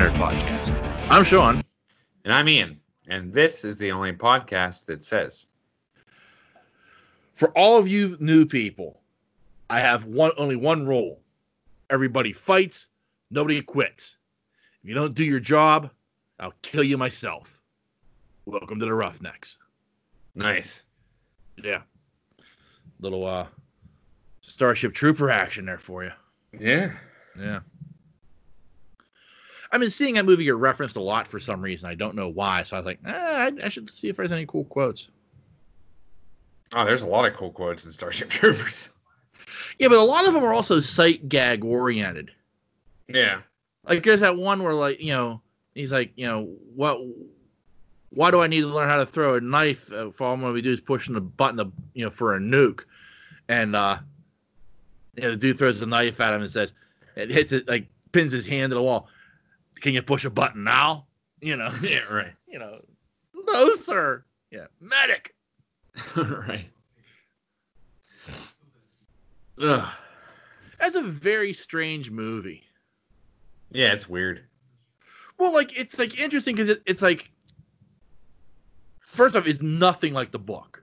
Red Nerd Podcast. I'm Sean. And I'm Ian. And this is the only podcast that says. For all of you new people, I have one only one rule. Everybody fights, nobody quits. If you don't do your job, I'll kill you myself. Welcome to the Roughnecks. Nice. Yeah. Little uh Starship Trooper action there for you. Yeah. Yeah. I've been seeing that movie get referenced a lot for some reason. I don't know why. So I was like, eh, I, I should see if there's any cool quotes. Oh, there's a lot of cool quotes in Starship Troopers. Yeah, but a lot of them are also sight gag oriented. Yeah. Like there's that one where like you know he's like you know what why do I need to learn how to throw a knife uh, if all I'm going to be doing is pushing the button to, you know for a nuke and uh you know the dude throws the knife at him and says it hits it like pins his hand to the wall can you push a button now you know Yeah, right. you know no sir yeah medic right. Ugh. that's a very strange movie Yeah, it's weird. Well, like it's like interesting because it, it's like first off, it's nothing like the book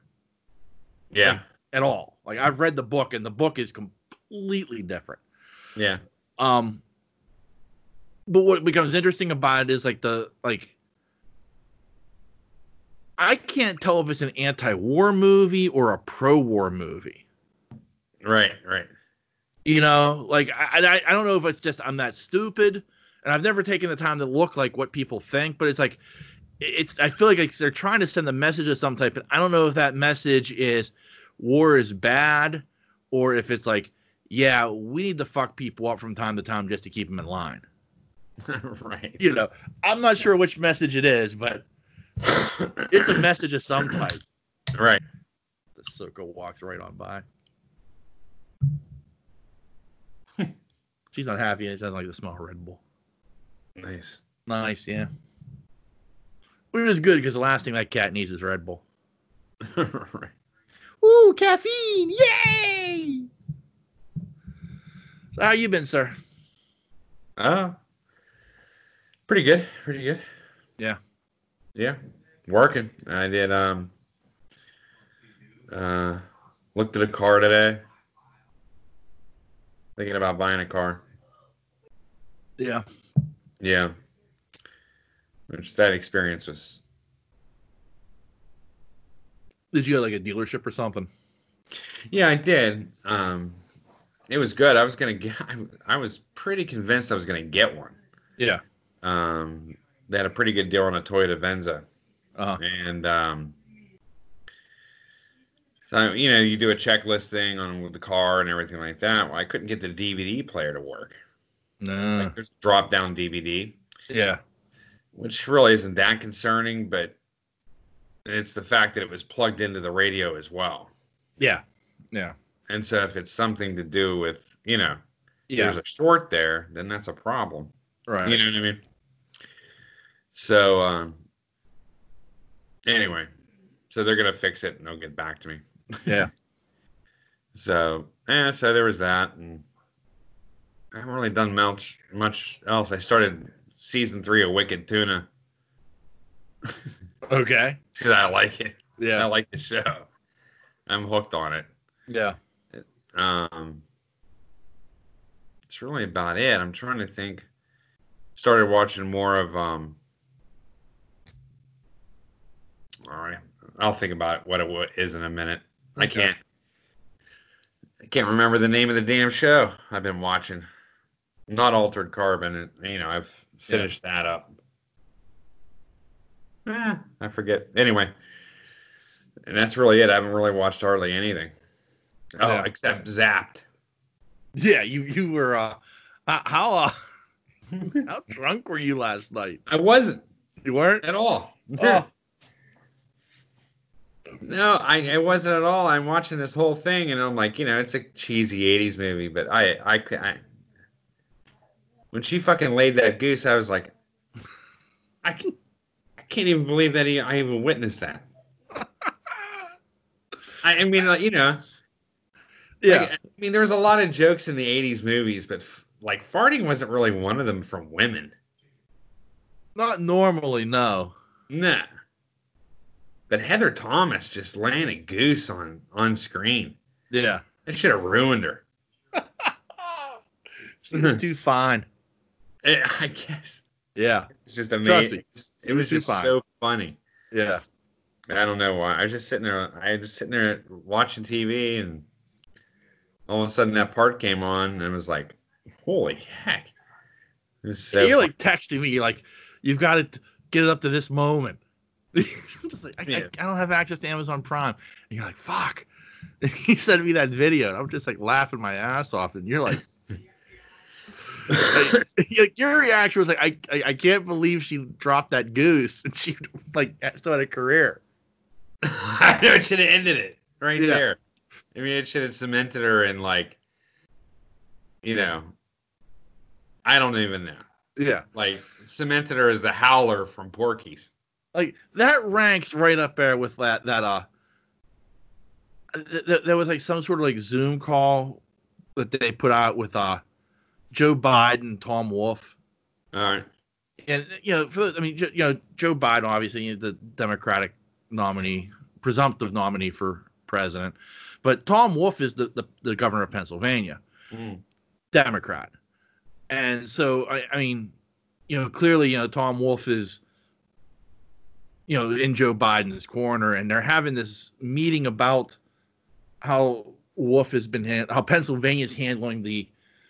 Yeah. at all. Like I've read the book and the book is completely different. Yeah. Um, but what becomes interesting about it is like the like I can't tell if it's an anti-war movie or a pro-war movie. Right, right. You know, like I, I I don't know if it's just I'm that stupid, and I've never taken the time to look like what people think, but it's like it's I feel like it's, they're trying to send a message of some type, and I don't know if that message is war is bad or if it's like yeah we need to fuck people up from time to time just to keep them in line. right. You know, I'm not sure which message it is, but it's a message of some type. Right. The circle walks right on by. She's not happy and she doesn't like the smell of Red Bull. Nice. Nice, yeah. Which is good because the last thing that cat needs is Red Bull. right. Ooh, caffeine! Yay! So how you been, sir? Uh, pretty good. Pretty good. Yeah. Yeah. Working. I did um uh looked at a car today. Thinking about buying a car. Yeah. Yeah. Which that experience was Did you have like a dealership or something? Yeah, I did. Um it was good. I was gonna get I, I was pretty convinced I was gonna get one. Yeah. Um they had a pretty good deal on a Toyota Venza. Uh, and um, so you know you do a checklist thing on the car and everything like that. Well, I couldn't get the DVD player to work. nah. Like, there's a drop down DVD, Yeah. which really isn't that concerning, but it's the fact that it was plugged into the radio as well. Yeah. Yeah. And so if it's something to do with you know Yeah. there's a short there, then that's a problem. Right. You know what I mean? So um, anyway, so they're gonna fix it and they'll get back to me. Yeah. So, yeah, so there was that, and I haven't really done much much else. I started season three of Wicked Tuna Okay. because I like it. Yeah. I like the show. I'm hooked on it. Yeah. Um, it's really about it. I'm trying to think. Started watching more of um. All right, I'll think about what it is in a minute. I can't. I can't remember the name of the damn show I've been watching. Not Altered Carbon, you know I've finished that up. Eh, I forget. Anyway, and that's really it. I haven't really watched hardly anything. Oh, Yeah. except Zapped. Yeah. You you were uh how how, uh, how drunk were you last night? I wasn't You weren't. at all. Oh. No, I, I wasn't at all. I'm watching this whole thing, and I'm like, you know, it's a cheesy '80s movie, but I, I, I when she fucking laid that goose, I was like, I can, I can't even believe that he, I even witnessed that. I, I mean, like, you know, Yeah. like, I mean, there was a lot of jokes in the '80s movies, but f- like farting wasn't really one of them from women. Not normally, no. Nah. But Heather Thomas just laying a goose on on screen. Yeah. That should have ruined her. She's too fine. Eh, I guess Yeah. it's just Trust amazing. me. It was just fine. so funny. Yeah. I don't know why. I was just sitting there. I was just sitting there watching TV, and all of a sudden that part came on, and I was like, "Holy heck!" It so. you're like texting me, like, you've got to get it up to this moment. Just like, I, I- Yeah. I, don't have access to Amazon Prime. And you're like, fuck. he sent me that video, and I'm just like laughing my ass off, and you're like, like, like, your reaction was like, I, I I can't believe she dropped that goose, and she like still had a career. I know it should have ended it right Yeah. there. I mean, it should have cemented her in like, you know, I don't even know. Yeah, Like cemented her as the Howler from Porky's. Like that ranks right up there with that that uh. Th- th- there was like some sort of like Zoom call that they put out with uh Joe Biden, and Tom Wolf. All right. and you know, for the, I mean, you know, Joe Biden obviously is the Democratic nominee, presumptive nominee for president, but Tom Wolf is the the, the governor of Pennsylvania, Mm. Democrat, and so I, I mean, you know, clearly, you know, Tom Wolf is, you know, in Joe Biden's corner, and they're having this meeting about how Wolf has been hand- how is handling the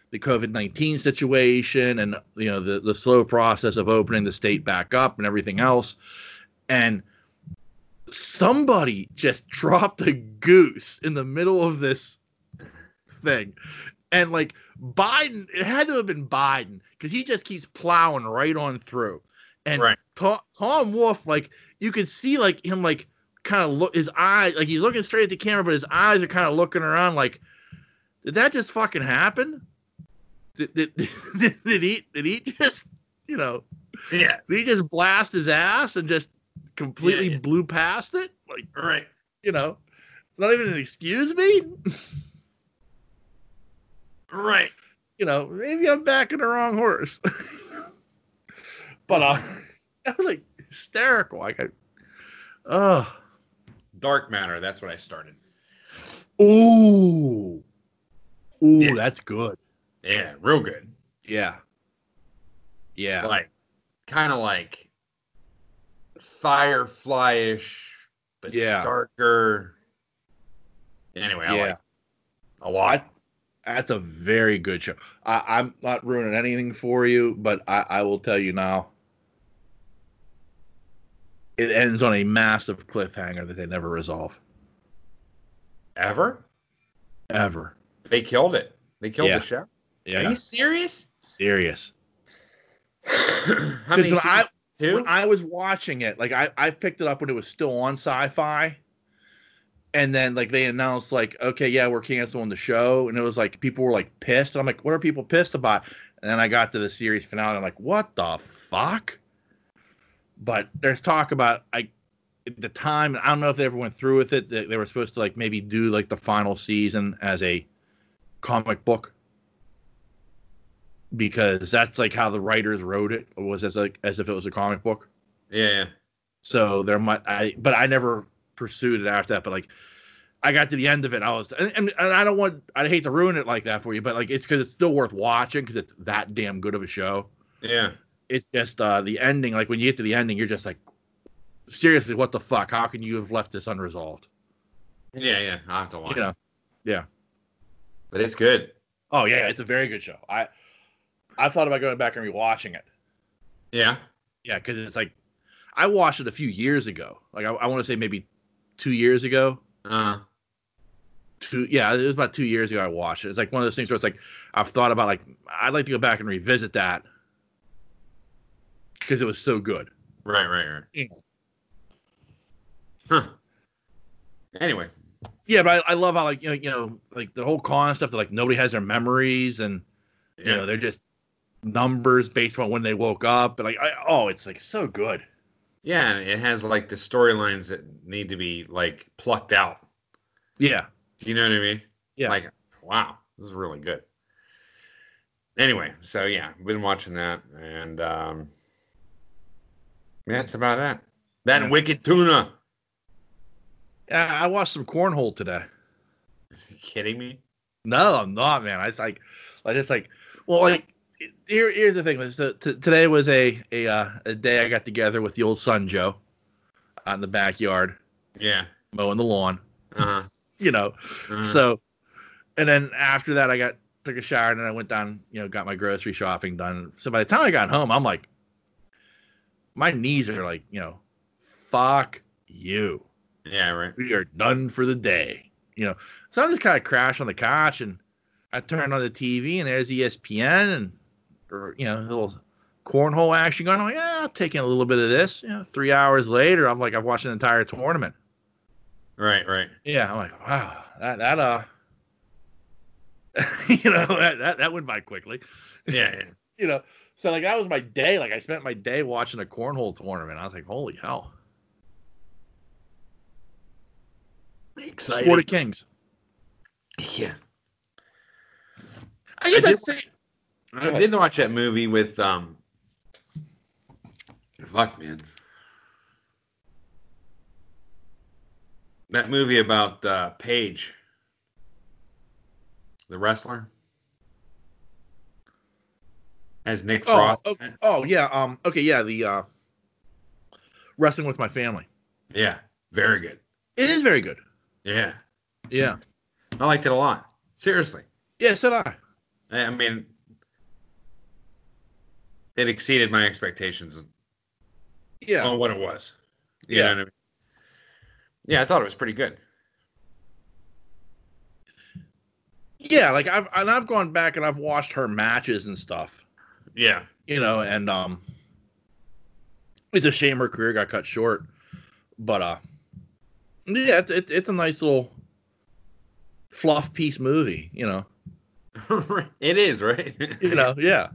the COVID nineteen situation and you know the the slow process of opening the state back up and everything else, and somebody just dropped a goose in the middle of this thing, and like Biden, it had to have been Biden because he just keeps plowing right on through, and Right. Tom, Tom Wolf, like you could see like him like kind of look his eyes like he's looking straight at the camera, but his eyes are kind of looking around like, did that just fucking happen? Did, did, did, did he did he just you know Yeah. did he just blast his ass and just completely Yeah, yeah. blew past it? Like Right. you know, not even an excuse me. Right. you know, maybe I'm backing the wrong horse. but uh, that was like hysterical. Like, I, oh, Dark matter. That's what I started. ooh, ooh, Yeah. that's good. Yeah. Real good. Yeah, yeah, Like, kind of like Firefly-ish, but Yeah. darker. Anyway, I yeah. like a lot. That's a very good show. I, I'm not ruining anything for you, but I, I will tell you now. It ends on a massive cliffhanger that they never resolve Ever? ever. They killed it. They killed Yeah. the show. Yeah. Are you serious? serious. How many when I? Two? when I was watching it, like I, I picked it up when it was still on sci-fi, and then like they announced like, okay, yeah, we're canceling the show, and it was like people were like pissed. And I'm like, what are people pissed about? And then I got to the series finale, and I'm like, what the fuck? But there's talk about I at the time, I don't know if they ever went through with it. They, they were supposed to like maybe do like the final season as a comic book because that's like how the writers wrote it It was as like as if it was a comic book. yeah, yeah. So there might I but I never pursued it after that. But like I got to the end of it, I was and, and, and I don't want I hate to ruin it like that for you, but like it's because it's still worth watching because it's that damn good of a show. Yeah. It's just uh the ending, like when you get to the ending, you're just like seriously, what the fuck? How can you have left this unresolved? Yeah, yeah. I'll have to watch You know? it. But it's good. Oh yeah, it's a very good show. I I thought about going back and rewatching it. Yeah. Yeah, because it's like I watched it a few years ago. Like I, I want to say maybe two years ago. Uh, Two, yeah, it was about two years ago I watched it. It's like one of those things where it's like I've thought about like I'd like to go back and revisit that because it was so good. right, right, right. Yeah. Huh. Anyway. Yeah, but I, I love how like you know you know like the whole concept of like nobody has their memories and you know they're just numbers based on when they woke up and like I, oh it's like so good. Yeah, and it has like the storylines that need to be like plucked out. Yeah, Do you know what I mean? Yeah. Like, wow, this is really good. Anyway, so yeah, been watching that, and um, That's about it. That and wicked tuna. Yeah, I watched some cornhole today. Are you kidding me? No, I'm not, man. I just like, like it's like, well, like here, here's the thing. So, t- today was a a uh, a day I got together with the old son Joe, out in the backyard Yeah. mowing the lawn. Uh-huh. You know, uh-huh. so, and then after that I got took a shower and then I went down, you know, got my grocery shopping done. So by the time I got home, I'm like, my knees are like, you know, fuck you. yeah, right. we are done for the day. You know, so I just kind of crashed on the couch and I turned on the TV and there's ESPN and or you know a little cornhole action going. on. yeah, I'll take in a little bit of this. You know, three hours later, I'm like I've watched an entire tournament. Right, right. Yeah, I'm like wow, that that uh, you know that, that that went by quickly. Yeah, yeah. You know, so like that was my day. Like I spent my day watching a cornhole tournament. I was like, holy hell, Exciting. Sport of Kings. Yeah. I get I that did- same. I did watch that movie with um. Fuck man. That movie about uh, Paige, the wrestler, as Nick Oh, Frost. oh, oh yeah. Um. Okay. Yeah. The uh, wrestling with my family. Yeah, very good. It is very good. Yeah, Yeah. I liked it a lot. Seriously, Yeah. So did I. I I mean, it exceeded my expectations Yeah. on what it was. You Yeah. I mean? Yeah, I thought it was pretty good. Yeah. Like I've and I've gone back and I've watched her matches and stuff. Yeah. You know, and um, it's a shame her career got cut short, but uh, yeah, it's it's, it's a nice little fluff piece movie. You know. it is, right? You know. Yeah.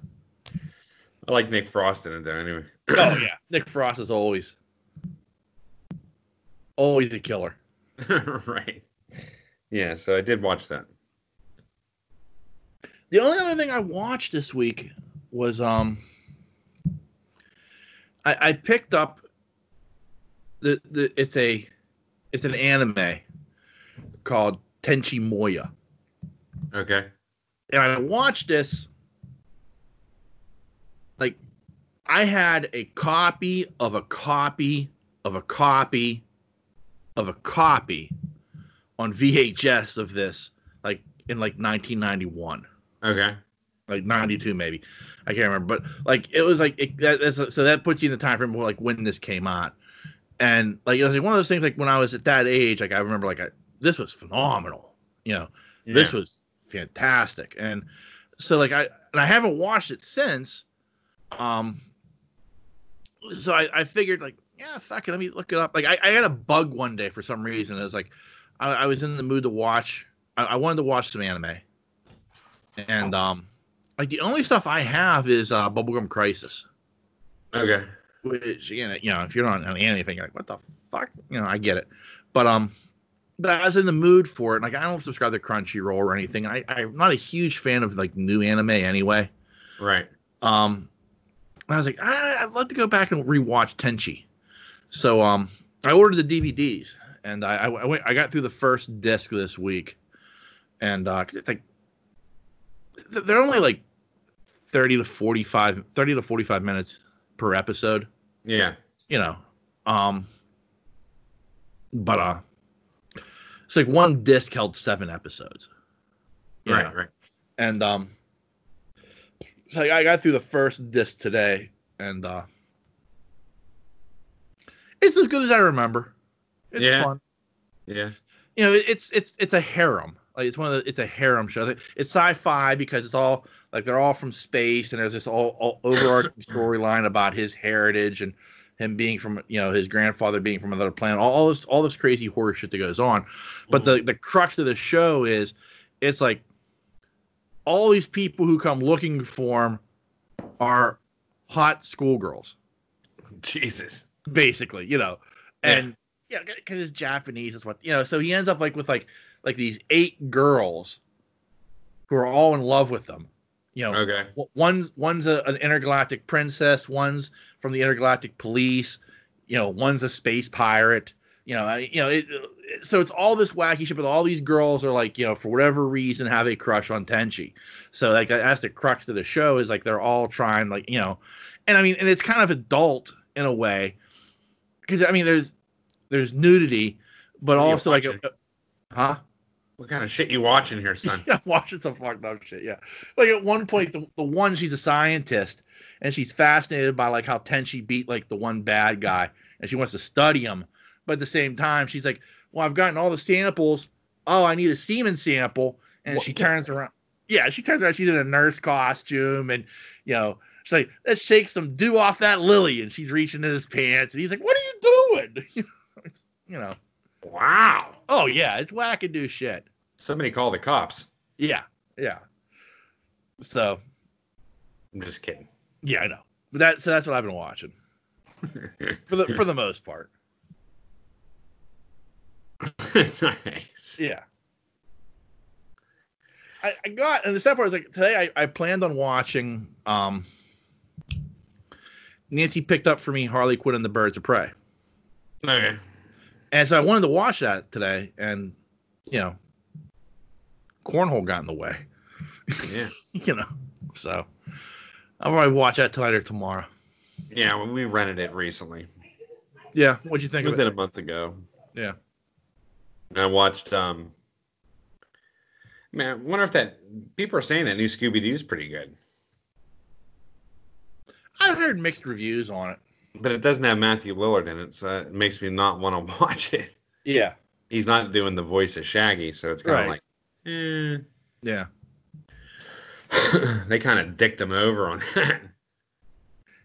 I like Nick Frost in it though anyway. Oh yeah. Nick Frost is always always a killer. right. Yeah, so I did watch that. The only other thing I watched this week was um I, I picked up the the it's a it's an anime called Tenchi Muyo. Okay. And I watched this like I had a copy of a copy of a copy of a copy on VHS of this like in like 1991 Okay. Like 92 maybe. I can't remember. But like it was like it, that, so that puts you in the time frame of like when this came out and like it was like one of those things like when i was at that age like i remember like I, this was phenomenal you know. This was fantastic. And so like i and i haven't watched it since um so i, I figured like yeah fuck it let me look it up. Like i, I got a bug one day for some reason. It was like i, I was in the mood to watch I, I wanted to watch some anime. And um like the only stuff i have is uh bubblegum crisis Okay. which you know, you know if you're not on anything you're like what the fuck you know i get it but um but I was in the mood for it. Like I don't subscribe to Crunchyroll or anything. I, I'm not a huge fan of like new anime anyway. Right. Um, I was like, I, I'd love to go back and rewatch Tenchi. So um, I ordered the DVDs and I, I, I went. I got through the first disc this week, and uh, cause it's like they're only like 30 to 45, 30 to 45 minutes per episode. Yeah. You know, um, but uh, it's like one disc held seven episodes. Right, know? right. and um so I got through the first disc today and uh it's as good as I remember. It's Yeah. fun. Yeah. You know, it's it's it's a harem. Like it's one of the it's a harem show. It's sci-fi because it's all like they're all from space and there's this all, all overarching storyline about his heritage and him being from you know his grandfather being from another planet. All, all this all this crazy horror shit that goes on. But mm-hmm. the the crux of the show is it's like all these people who come looking for him are hot schoolgirls, Jesus. basically, you know. And yeah, because it's Japanese, is what you know. So he ends up like with like like these eight girls who are all in love with them. You know, Okay. one's one's a, an intergalactic princess, one's from the intergalactic police, you know, one's a space pirate. You know, I- you know, it, so it's all this wacky shit, but all these girls are like, you know, for whatever reason, have a crush on Tenchi. So like that's the crux of the show is like they're all trying, like, you know, and I mean, and it's kind of adult in a way, because I mean, there's there's nudity, but What are you also like, watching? a, huh? What kind of shit you watching here, son? Yeah, watching some fucked up shit. Yeah, like at one point, the, the one she's a scientist and she's fascinated by like how Tenchi beat like the one bad guy and she wants to study him. But at the same time, she's like, "Well, I've gotten all the samples. Oh, I need a semen sample." And What- she turns around. Yeah, she turns around. She's in a nurse costume and you know. She's like, let's shake some dew off that lily, and she's reaching in his pants, and he's like, "What are you doing?" You know, Wow. oh yeah, it's wackadoo shit. Somebody call the cops. Yeah, yeah. So I'm just kidding. Yeah, I know. But that so that's what I've been watching for the for the most part. nice. Yeah. I, I got and the sad part is like today I, I planned on watching um Nancy picked up for me Harley Quinn and the Birds of Prey. Okay. And so I wanted to watch that today and you know cornhole got in the way. Yeah. you know. So I'll probably watch that tonight or tomorrow. Yeah, when we rented it recently. Yeah, what'd you think of it? Within it? a month ago. Yeah. I watched um Man, I wonder if that people are saying that new Scooby Doo's pretty good. I've heard mixed reviews on it. But it doesn't have Matthew Lillard in it, so it makes me not want to watch it. Yeah. He's not doing the voice of Shaggy, so it's kind of Right. like eh. Yeah. they kind of dicked him over on that.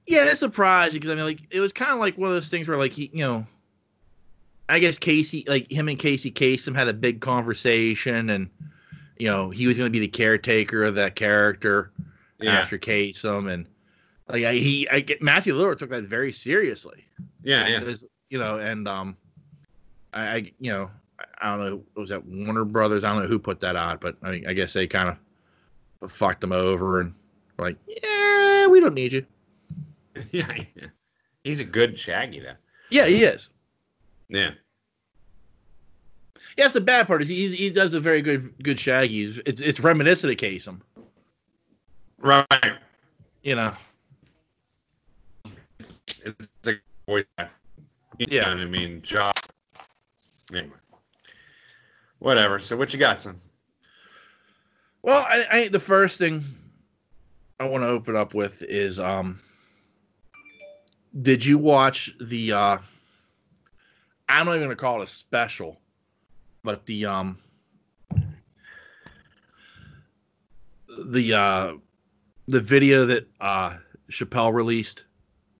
Yeah, that's surprising because I mean, like, it was kind of like one of those things where, like, he, you know, I guess Casey, like, him and Casey Kasem had a big conversation, and you know, he was going to be the caretaker of that character Yeah. after Kasem, and like, I, he, I get Matthew Lillard took that very seriously. Yeah, yeah. Because, you know, and um, I, I, you know, I- don't know, was that Warner Brothers? I don't know who put that out, but I, mean, I guess they kind of fucked him over and were like, yeah, we don't need you. yeah, yeah. He's a good Shaggy though. Yeah, he is. Yeah. Yeah, that's the bad part is he he does a very good good Shaggy. It's it's reminiscent of Kasem, Right. you know. It's a voice. You Yeah. I mean? Job. Anyway. Whatever. So what you got, son? Well, I, I the first thing I want to open up with is um, did you watch the uh, I'm not even gonna call it a special, but the um, the uh, the video that uh Chappelle released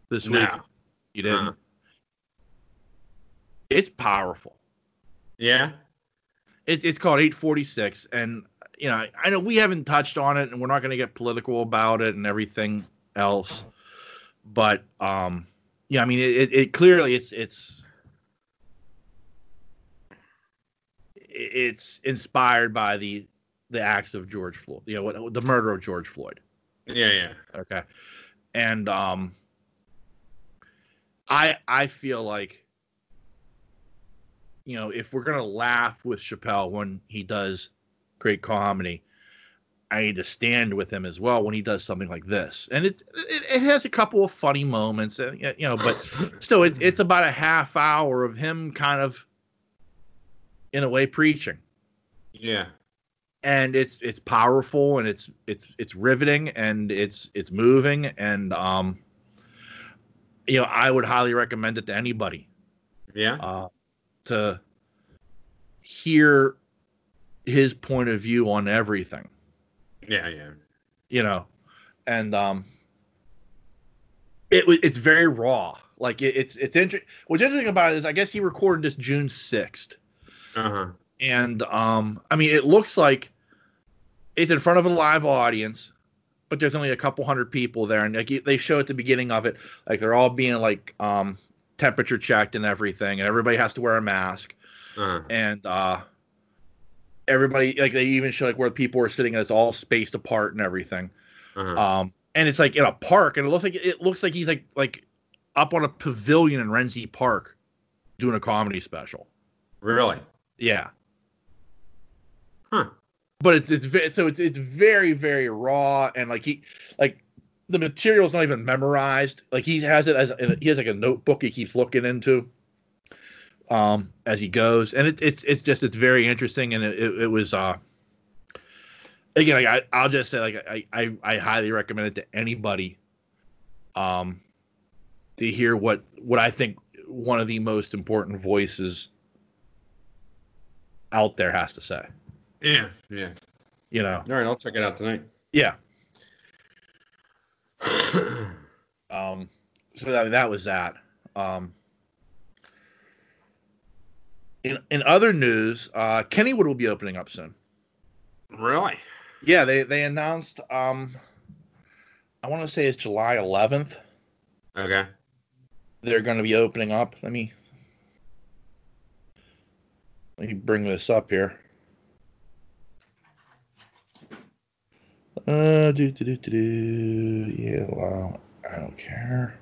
this week. You didn't. Uh-uh. It's powerful. Yeah. It, it's called 846, and you know I, I know we haven't touched on it, and we're not going to get political about it and everything else, but um, yeah, I mean it, it, clearly it's it's it's inspired by the the acts of George Floyd, you know, what, the murder of George Floyd. Yeah, yeah. Okay. And um I I feel like you know, if we're gonna laugh with Chappelle when he does great comedy, I need to stand with him as well when he does something like this. And it it, it has a couple of funny moments, uh, you know, but still, it, it's about a half hour of him kind of, in a way, preaching Yeah. and it's it's powerful and it's it's it's riveting and it's it's moving and um you know I would highly recommend it to anybody Yeah. uh to hear his point of view on everything Yeah, yeah. you know and um it it's very raw like it, it's it's interesting what's interesting about it is I guess he recorded this June 6th Uh-huh. and um, I mean, it looks like it's in front of a live audience, but there's only a couple hundred people there, and like they show at the beginning of it, like they're all being like um, temperature checked and everything, and everybody has to wear a mask, Uh-huh. and uh, everybody like they even show like where people are sitting, and it's all spaced apart and everything. Uh-huh. Um, and it's like in a park, and it looks like it looks like he's like like up on a pavilion in Renzi Park doing a comedy special. really? Yeah. Huh. But it's it's so it's it's very very raw and like he like the material's not even memorized. Like he has it as he has like a notebook he keeps looking into um as he goes and it, it's it's just it's very interesting and it, it, it was uh again like I, I'll just say like I, I I highly recommend it to anybody um to hear what what I think one of the most important voices out there has to say. Yeah. Yeah. You know, All right, I'll check it out tonight. yeah. Um, so that that was that. Um, in in other news, uh, Kennywood will be opening up soon. really? Yeah, they they announced. Um, I want to say it's July 11th. Okay. They're going to be opening up. Let me let me bring this up here. Uh, do do do do do. Yeah, well, I don't care.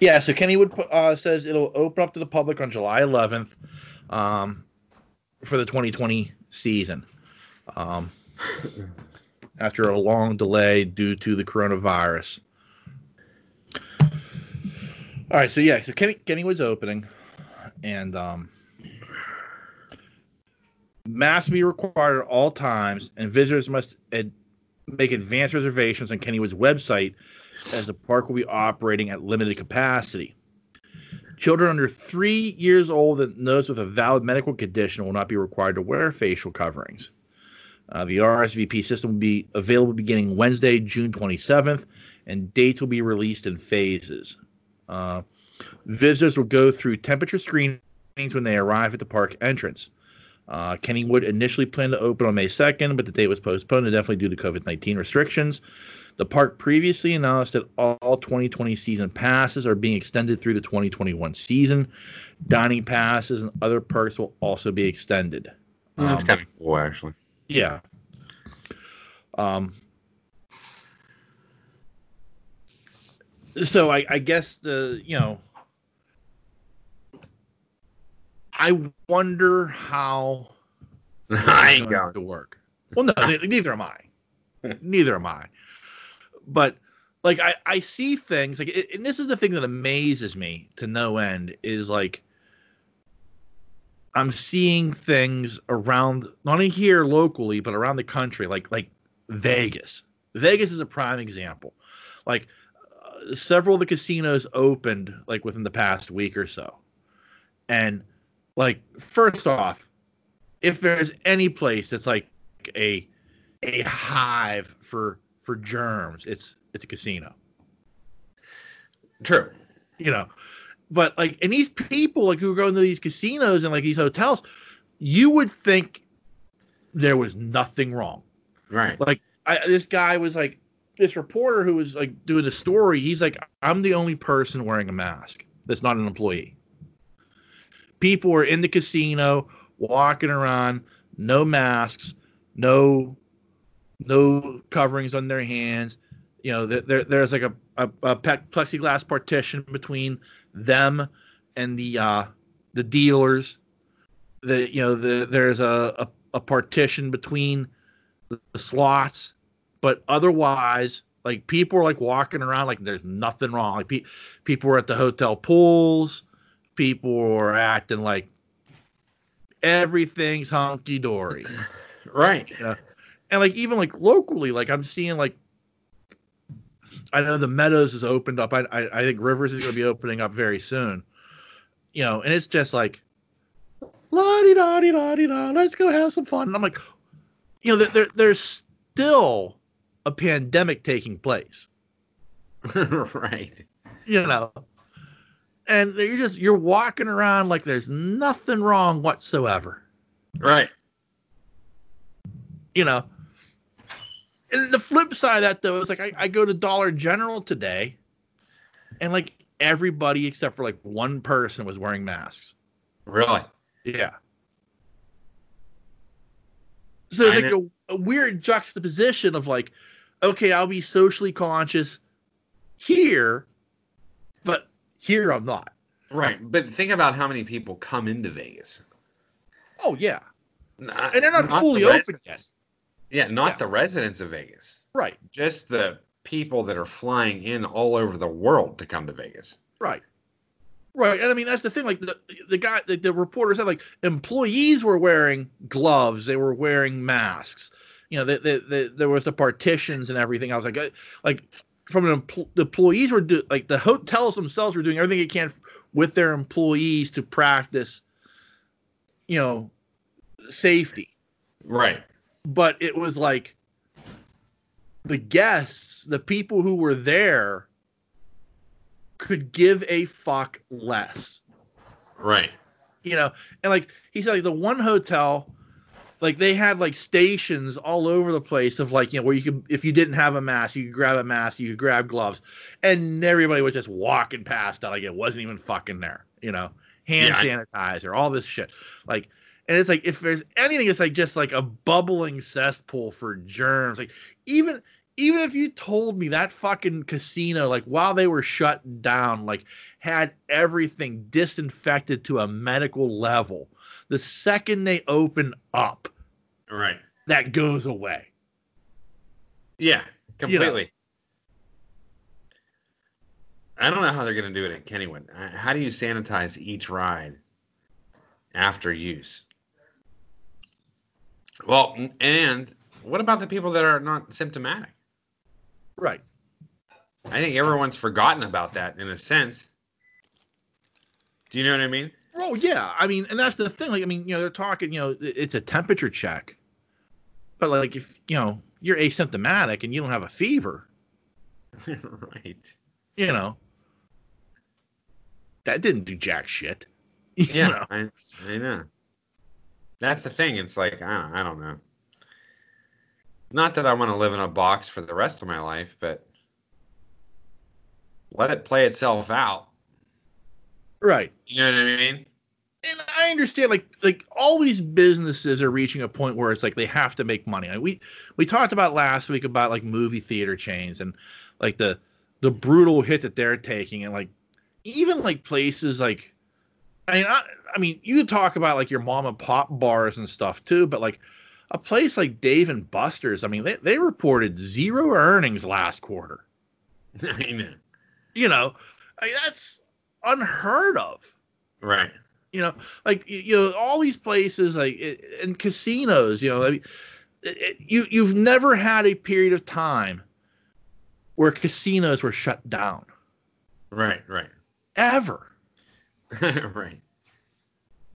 Yeah, so Kennywood uh, says it'll open up to the public on July 11th, um, for the 2020 season. Um, after a long delay due to the coronavirus. All right, so yeah, so Kenny Kennywood's opening, and um, masks will be required at all times, and visitors must ad- make advance reservations on Kennywood's website, as the park will be operating at limited capacity. Children under three years old and those with a valid medical condition will not be required to wear facial coverings. Uh, the RSVP system will be available beginning Wednesday, June 27th, and dates will be released in phases. Uh, visitors will go through temperature screenings when they arrive at the park entrance. Uh, Kennywood initially planned to open on May 2nd, but the date was postponed definitely due to COVID 19 restrictions. The park previously announced that all 2020 season passes are being extended through the 2021 season. Dining passes and other perks will also be extended. That's Um, kind of cool, actually. yeah. Um. So I, I guess the you know I wonder how I ain't going going. to work. Well, no, neither am I. Neither am I. But like I, I see things like, and this is the thing that amazes me to no end is like I'm seeing things around not only here locally but around the country, like like Vegas. Vegas is a prime example. Like uh, several of the casinos opened like within the past week or so, and like first off, if there's any place that's like a a hive for for germs, it's it's a casino. True. You know, but like and these people like who go into these casinos and like these hotels, you would think there was nothing wrong. Right. Like I, this guy was like this reporter who was like doing the story. He's like, I'm the only person wearing a mask that's not an employee. People are in the casino walking around, no masks, no no coverings on their hands. You know, there, there there's like a, a, a plexiglass partition between them and the uh, the dealers. The you know the there's a, a, a partition between the, the slots, but otherwise, like people are like walking around like there's nothing wrong. Like pe- people were at the hotel pools, people were acting like everything's hunky dory. Right. and like even like locally, like I'm seeing like I know the Meadows is opened up. I I, I think Rivers is going to be opening up very soon. You know, and it's just like la di da di da di da. Let's go have some fun. And I'm like, you know, there there's still a pandemic taking place. right. You know, and you're just you're walking around like there's nothing wrong whatsoever. Right. you know. And the flip side of that though is like I, I go to Dollar General today, and like everybody except for like one person was wearing masks. Really. Yeah. So I like go, a weird juxtaposition of like, okay, I'll be socially conscious here, here I'm not. Right, but think about how many people come into Vegas. Oh yeah, Not, and they're not, not fully the open yet. Yeah, not Yeah. the residents of Vegas. Right, Just the people that are flying in all over the world to come to Vegas. right, right. And I mean that's the thing. Like the the guy, the, the reporter said, like employees were wearing gloves, they were wearing masks. You know, the, the, the, there was the partitions and everything. I was like, like from an empl- the employees were do like the hotels themselves were doing everything they can with their employees to practice, you know, safety. Right. But it was like the guests, the people who were there, could give a fuck less. Right. You know, and like he said, like the one hotel, like they had like stations all over the place of like you know where you could if you didn't have a mask you could grab a mask you could grab gloves and everybody was just walking past that like it wasn't even fucking there you know? Hand Yeah, sanitizer all this shit like and it's like if there's anything it's like just like a bubbling cesspool for germs like even even if you told me that fucking casino like while they were shut down like had everything disinfected to a medical level the second they open up Right. that goes away Yeah, You know. completely. I don't know how they're going to do it at Kennywood. How do you sanitize each ride after use? Well, and what about the people that are not symptomatic? right I think everyone's forgotten about that in a sense. Do you know what I mean? Oh yeah i mean and that's the thing like i mean you know they're talking you know it's a temperature check but like if you know you're asymptomatic and you don't have a fever right. you know that didn't do jack shit Yeah, know? I, I know. That's the thing. It's like I don't, I don't know. Not that I want to live in a box for the rest of my life, but let it play itself out. Right You know what I mean? and I understand like like all these businesses are reaching a point where it's like they have to make money. Like we we talked about last week about like movie theater chains and like the the brutal hit that they're taking and like even like places like I mean I, I mean you talk about like your mom and pop bars and stuff too, but like a place like Dave and Buster's, I mean they they reported zero earnings last quarter. I know. You know, I mean, that's unheard of Right. you know like you know all these places like and casinos you know I mean, it- you you've never had a period of time where casinos were shut down Right. Right. ever right.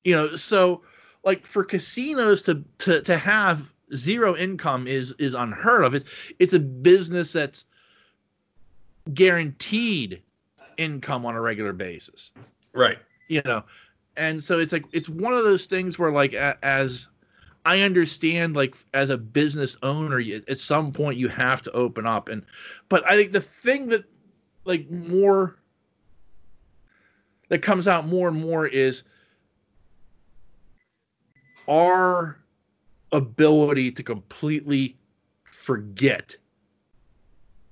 you know so like for casinos to to to have zero income is is unheard of it's it's a business that's guaranteed income on a regular basis Right. you know and so it's like it's one of those things where like a, as i understand like as a business owner you, at some point you have to open up and but i think the thing that like more that comes out more and more is our ability to completely forget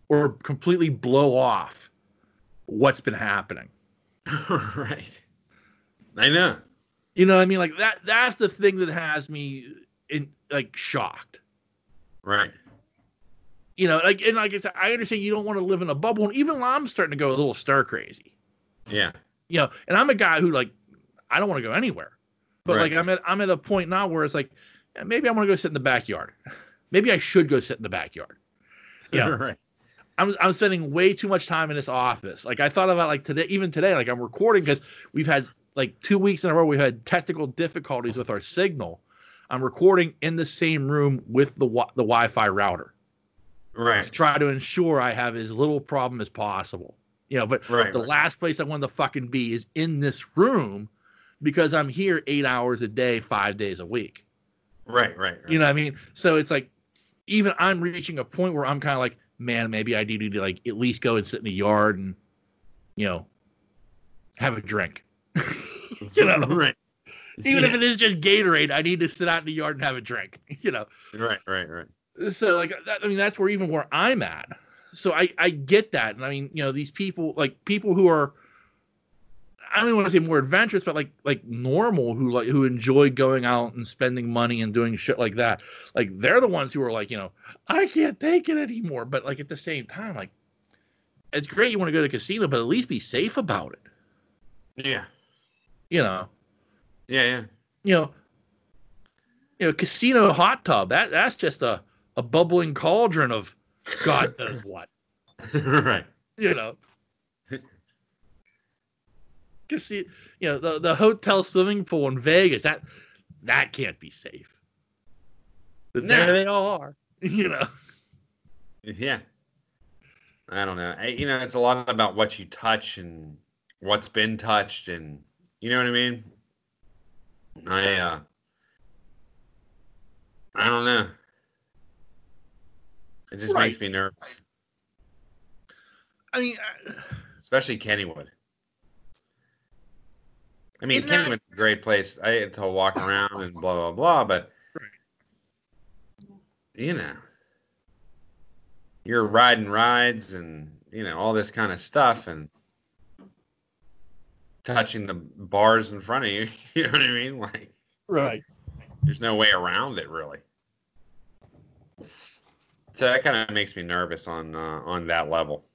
or completely blow off what's been happening right. I know. You know what I mean? Like that that's the thing that has me in like shocked. Right. You know, like and like I said, I understand you don't want to live in a bubble, and even I'm starting to go a little stir crazy. Yeah. You know, and I'm a guy who like I don't want to go anywhere. But Right. like I'm at I'm at a point now where it's like maybe I want to go sit in the backyard. maybe I should go sit in the backyard. Yeah. right. I'm I'm spending way too much time in this office. Like I thought about like today, even today, like I'm recording because we've had like two weeks in a row we've had technical difficulties with our signal. I'm recording in the same room with the the Wi-Fi router right? to try to ensure I have as little problem as possible. You know, but Right. the right. last place I want to fucking be is in this room because I'm here eight hours a day, five days a week. Right. Right. right. You know what I mean? So it's like even I'm reaching a point where I'm kind of like, man, maybe I do need to like at least go and sit in the yard and you know have a drink. you know, right. Even if it is just Gatorade, I need to sit out in the yard and have a drink. You know. Right, right, right. so like that, I mean that's where even where I'm at. So I I get that, and I mean you know these people like people who are I don't even want to say more adventurous, but like like normal who like who enjoy going out and spending money and doing shit like that. Like they're the ones who are like you know I can't take it anymore. But like at the same time like it's great you want to go to casino, but at least be safe about it. Yeah, You know yeah, yeah. you know you know casino hot tub that that's just a a bubbling cauldron of God knows what. right. you know. See, you know, the, the hotel swimming pool in Vegas, that that can't be safe. But No. there they all are. You know. Yeah. I don't know. I, you know, it's a lot about what you touch and what's been touched, and you know what I mean. I uh, I don't know. It just Right. makes me nervous, I mean, I- especially Kennywood. I mean, Isn't that- a great place. I to walk around and blah blah blah, but you know, you're riding rides and you know all this kind of stuff and touching the bars in front of you. You know what I mean? Like, right. there's no way around it really. So that kind of makes me nervous on uh, on that level.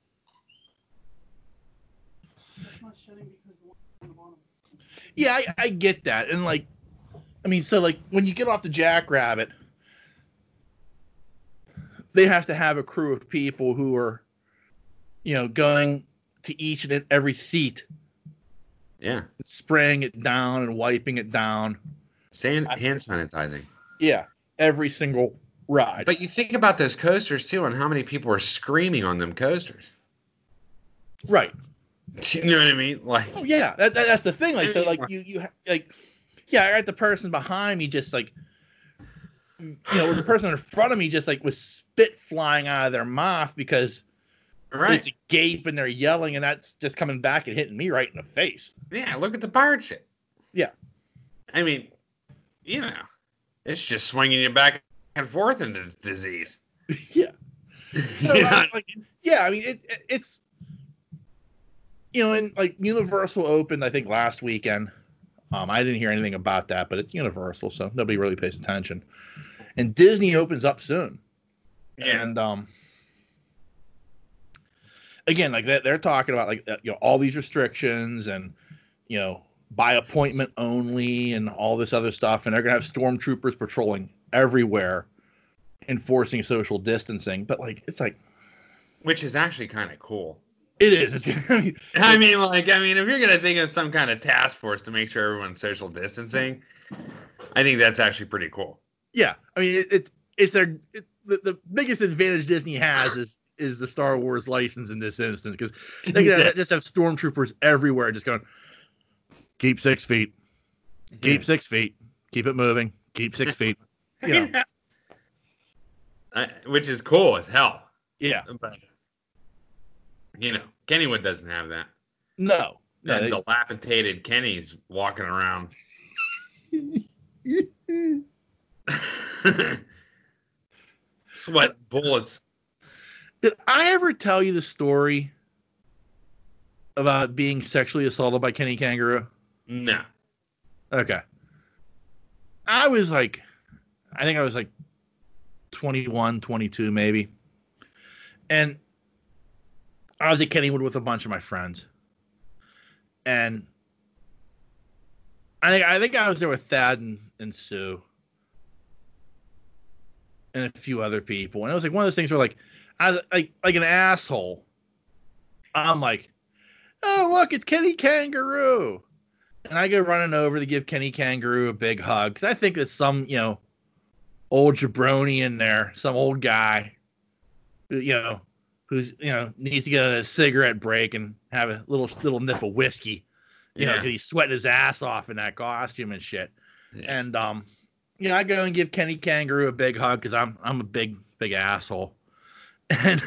Yeah, I, I get that, and like, I mean, so like when you get off the Jackrabbit, they have to have a crew of people who are, you know, going to each and every seat, Yeah, spraying it down and wiping it down. Sand, hand sanitizing. Yeah, every single ride. But you think about those coasters too, and how many people are screaming on them coasters. right. You know what I mean? Like, Oh yeah, that, that, that's the thing. Like so, like you you ha- like, yeah, I got the person behind me just like, you know, the person in front of me just like was spit flying out of their mouth because right? it's a gape and they're yelling and that's just coming back and hitting me right in the face. Yeah, look at the pirate shit. Yeah. I mean, you know, it's just swinging you back and forth into this disease. yeah. So, yeah. I like, yeah, I mean, it, it, it's, you know, and like Universal opened, I think last weekend. Um, I didn't hear anything about that, but it's Universal, so nobody really pays attention. And Disney opens up soon. yeah. And um, again, like that, they're talking about like uh, you know all these restrictions and you know by appointment only and all this other stuff, and they're gonna have stormtroopers patrolling everywhere, enforcing social distancing. But like, it's like Which is actually kind of cool. It is. It's, I mean, like, I mean, if you're gonna think of some kind of task force to make sure everyone's social distancing, I think that's actually pretty cool. yeah, I mean it, it's it's their it, the, the biggest advantage Disney has is is the Star Wars license in this instance because they Yeah. just have stormtroopers everywhere just going keep six feet keep Yeah. six feet keep it moving keep six feet you know. I- which is cool as hell. yeah But you know, Kennywood doesn't have that. no no That they- dilapidated Kenny's walking around. Sweat bullets. did i ever tell you the story about being sexually assaulted by kenny kangaroo No. okay i was like i think i was like 21 22 maybe and i was at kennywood with a bunch of my friends. And i think i think i was there with thad and, and sue and a few other people. And it was like one of those things where like i like like an asshole. I'm like oh look it's kenny kangaroo. And I go running over to give Kenny Kangaroo a big hug because I think there's some, you know, old jabroni in there, some old guy, you know, who's you know needs to get a cigarette break and have a little little nip of whiskey, you know, Yeah. 'cause he's sweating his ass off in that costume and shit. Yeah. And um, you know, I go and give Kenny Kangaroo a big hug because I'm I'm a big big asshole, and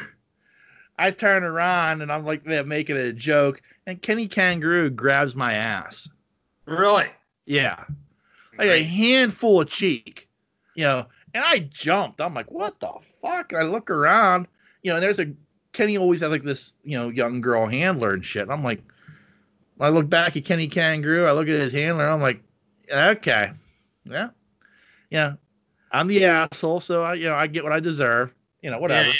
I turn around and I'm like making a joke, and Kenny Kangaroo grabs my ass. Really? Yeah. like a handful of cheek, you know. And I jumped. I'm like, what the fuck? And I look around, you know, and there's a Kenny always has like this, you know, young girl handler and shit. And I'm like, I look back at Kenny Kangaroo. I look at his handler. I'm like, okay, yeah, yeah, I'm the asshole, so I, you know, I get what I deserve, you know, whatever. Yeah.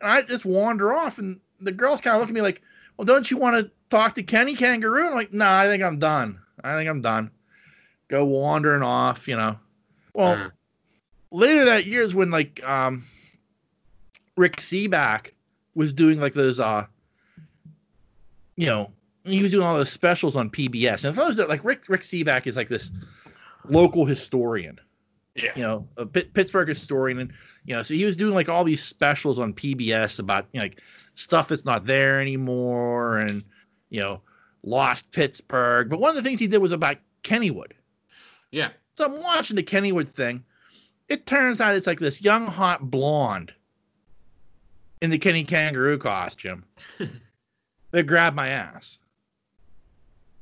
And I just wander off, and the girls kind of look at me like, well, don't you want to talk to Kenny Kangaroo? I'm like, nah, I think I'm done. I think I'm done. Go wandering off, you know. Well, Uh, later that year is when like um Rick Sebak was doing like those uh you know he was doing all those specials on PBS and those that like Rick Rick Sebak is like this local historian yeah. you know a Pittsburgh historian and you know so he was doing like all these specials on PBS about you know, like stuff that's not there anymore and you know lost Pittsburgh but one of the things he did was about Kennywood Yeah. so I'm watching the Kennywood thing. It turns out it's like this young hot blonde in the Kenny Kangaroo costume that grabbed my ass.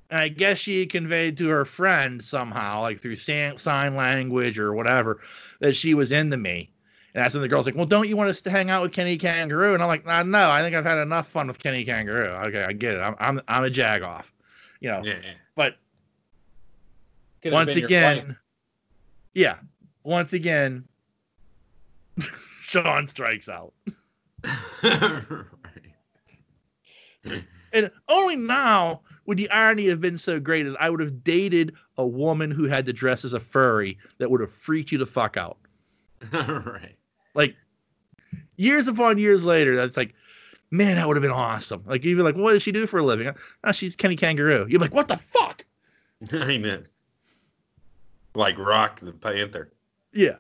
And I guess she conveyed to her friend somehow, like through sign language or whatever, that she was into me. And that's when the girl's like, "Well, don't you want us to hang out with Kenny Kangaroo?" And I'm like, "No, no, I think I've had enough fun with Kenny Kangaroo. Okay, I get it. I'm I'm, I'm a jagoff, you know." Yeah. yeah. But Could've once again, yeah, once again, Sean strikes out. And only now would the irony have been so great as I would have dated a woman who had to dress as a furry that would have freaked you the fuck out. right. Like years upon years later, that's like, man, that would have been awesome. Like even like, what does she do for a living? Oh, she's Kenny Kangaroo. You're like, what the fuck? I know. Like Roc the Panther. Yeah.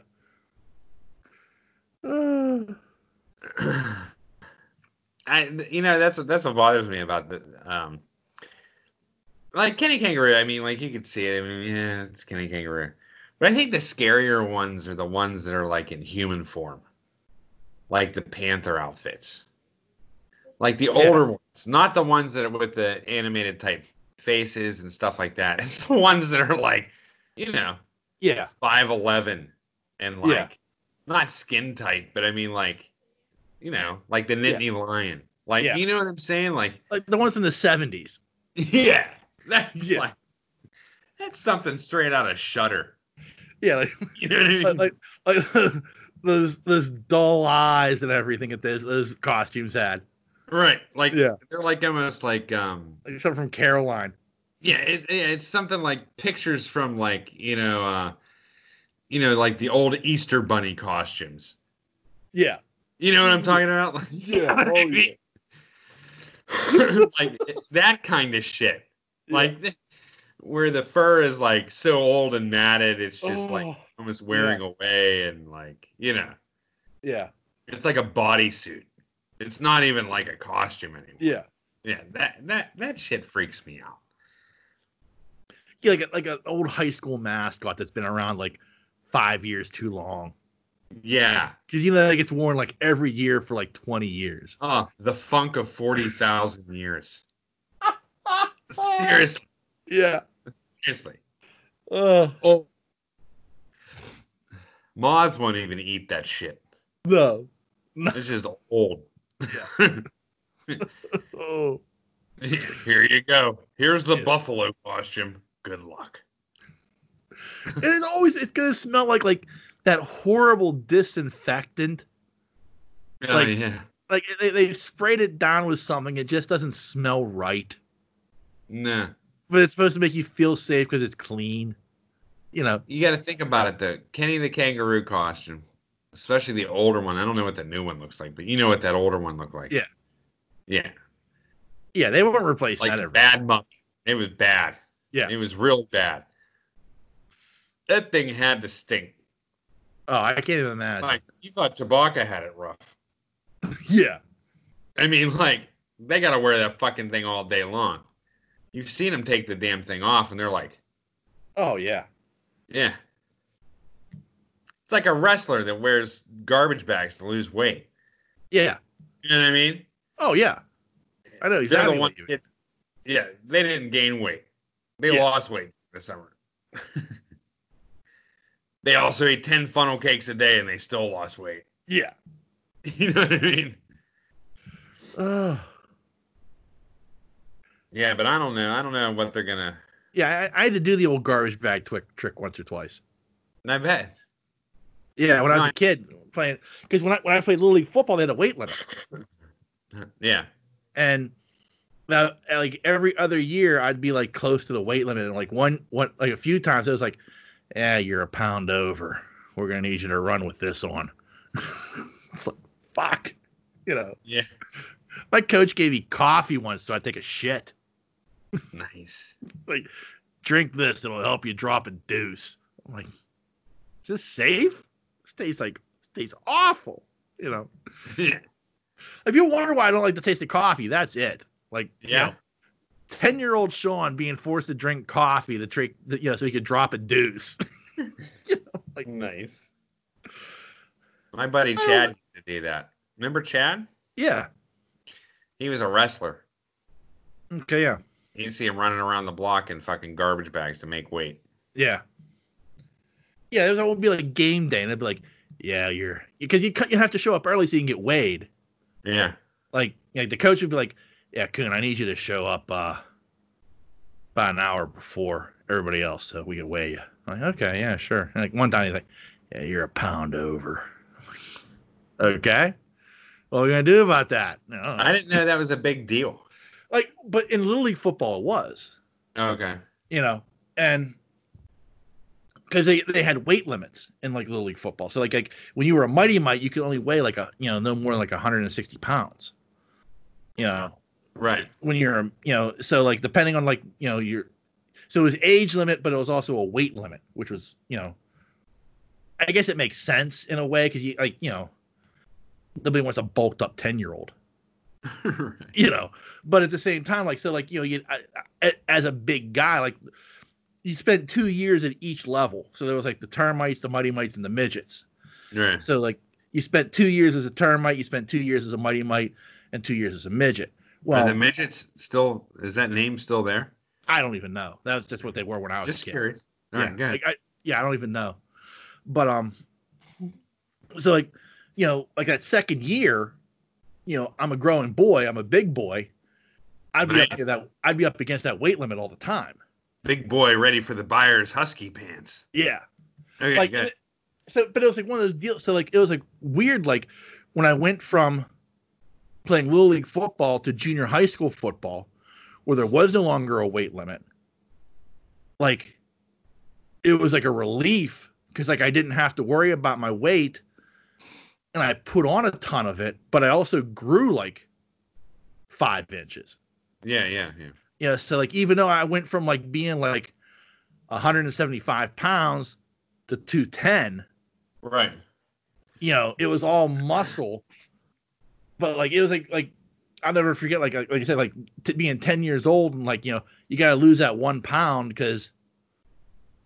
Uh, I you know that's that's what bothers me about the um like Kenny Kangaroo. I mean, like you could see it. I mean, yeah, it's Kenny Kangaroo. But I think the scarier ones are the ones that are like in human form, like the Panther outfits, like the older ones, not the ones that are with the animated type faces and stuff like that. It's the ones that are like, you know, yeah. five eleven and like Yeah. not skin tight, but I mean like you know, like the Yeah. Nittany Lion. Like Yeah. you know what I'm saying? Like Like the ones in the 70s. yeah, that's Yeah. like that's something straight out of Shutter. Yeah, like You know what I mean? like, like, like those those dull eyes and everything that those those costumes had. right. Like Yeah. they're like almost like um Like something from Coraline. yeah, it, it- it's something like pictures from like you know uh you know like the old Easter bunny costumes. Yeah. You know what I'm talking about? Like, you know what I Oh, mean? like that kind of shit. Like where the fur is like so old and matted, it's just like Oh, almost wearing away and like you know, yeah. it's like a bodysuit. It's not even like a costume anymore. Yeah. Yeah, that that that shit freaks me out. Yeah, like a, like an old high school mascot that's been around like five years too long. Yeah. Because you know that gets worn like every year for like 20 years. Oh, the funk of forty thousand years. Seriously, Yeah. seriously. Uh, Oh, moths won't even eat that shit. no. no. It's just old. Oh. Here you go. Here's the buffalo costume. Good luck. And it's always it's gonna smell like like that horrible disinfectant. Oh, Like- yeah. Like they they sprayed it down with something. It just doesn't smell right. Nah. But it's supposed to make you feel safe because it's clean. You know. You got to think about it though. Kenny the kangaroo costume, especially the older one. I don't know what the new one looks like, but you know what that older one looked like. Yeah. Yeah. Yeah, they weren't replaced. Like that bad mummy. It was bad. Yeah. It was real bad. That thing had to stink. Oh, I can't even imagine. Like you thought Chewbacca had it rough. yeah. I mean, like they got to wear that fucking thing all day long. You've seen them take the damn thing off, and they're like, Oh yeah. yeah. It's like a wrestler that wears garbage bags to lose weight. Yeah. You know what I mean? Oh yeah. I know They're exactly the what ones you mean. that, yeah, they didn't gain weight. They Yeah. lost weight this summer. they also ate 10 funnel cakes a day and they still lost weight. Yeah. You know what I mean? Uh, Yeah, but I don't know. I don't know what they're gonna. yeah, I, I had to do the old garbage bag twick trick once or twice. I bet. Yeah, when I was a kid playing, because when I when I played little league football, they had a weight limit, Yeah. and now like every other year, I'd be like close to the weight limit, and like one one like a few times, it was like, yeah, you're a pound over. We're gonna need you to run with this one. it's like fuck, you know. Yeah. My coach gave me coffee once, so I take a shit. Nice. Like, drink this, it'll help you drop a deuce. I'm like, is this safe? This tastes like this tastes awful. You know. If you wonder why I don't like the taste of coffee, that's it. Like, Yeah. Ten year old Sean being forced to drink coffee to drink, you know, so he could drop a deuce. you know, like, Nice. My buddy Chad used to do that. Remember Chad? yeah, He was a wrestler. okay, yeah, You'd see him running around the block in fucking garbage bags to make weight. yeah, yeah. It was would be like game day, and it'd be like, yeah, you're because you cut- you have to show up early so you can get weighed. Yeah. Like, like the coach would be like, yeah, Coon, I need you to show up uh, about an hour before everybody else so we can weigh you. I'm like, okay, yeah, sure. And like one time he's like, yeah, you're a pound over. okay. What are we gonna do about that? No, I didn't know that was a big deal. like, but in little league football it was, Okay. you know, and because they they had weight limits in like little league football. So like like when you were a mighty mite, you could only weigh like a you know no more than like 160 pounds. You know, Right. when you're you know so like depending on like you know your so it was age limit but it was also a weight limit which was you know i guess it makes sense in a way because you like you know nobody wants a bulked up 10 year old you know but at the same time like so like you know you I, I, as a big guy like you spent two years at each level so there was like the termites the mighty mites and the midgets right. so like you spent two years as a termite you spent two years as a mighty mite and two years as a midget well Are the midgets still? Is that name still there? I don't even know. That's just what they were when I was Just a kid. curious. All yeah, right. Good. like I, yeah, I don't even know. But um, so like, you know, like that second year, you know, I'm a growing boy. I'm a big boy. I'd be up Nice. that. I'd be up against that weight limit all the time. Big boy ready for the buyer's husky pants. Yeah. Okay. like so but it was like one of those deals so like it was like weird like when i went from playing little league football to junior high school football where there was no longer a weight limit like it was like a relief because like i didn't have to worry about my weight and i put on a ton of it but i also grew like five inches Yeah. Yeah. Yeah. yeah so like even though i went from like being like 175 pounds to 210 Right. you know, it was all muscle, but like it was like like I'll never forget like like I said like t- being ten years old and like you know you got to lose that one pound because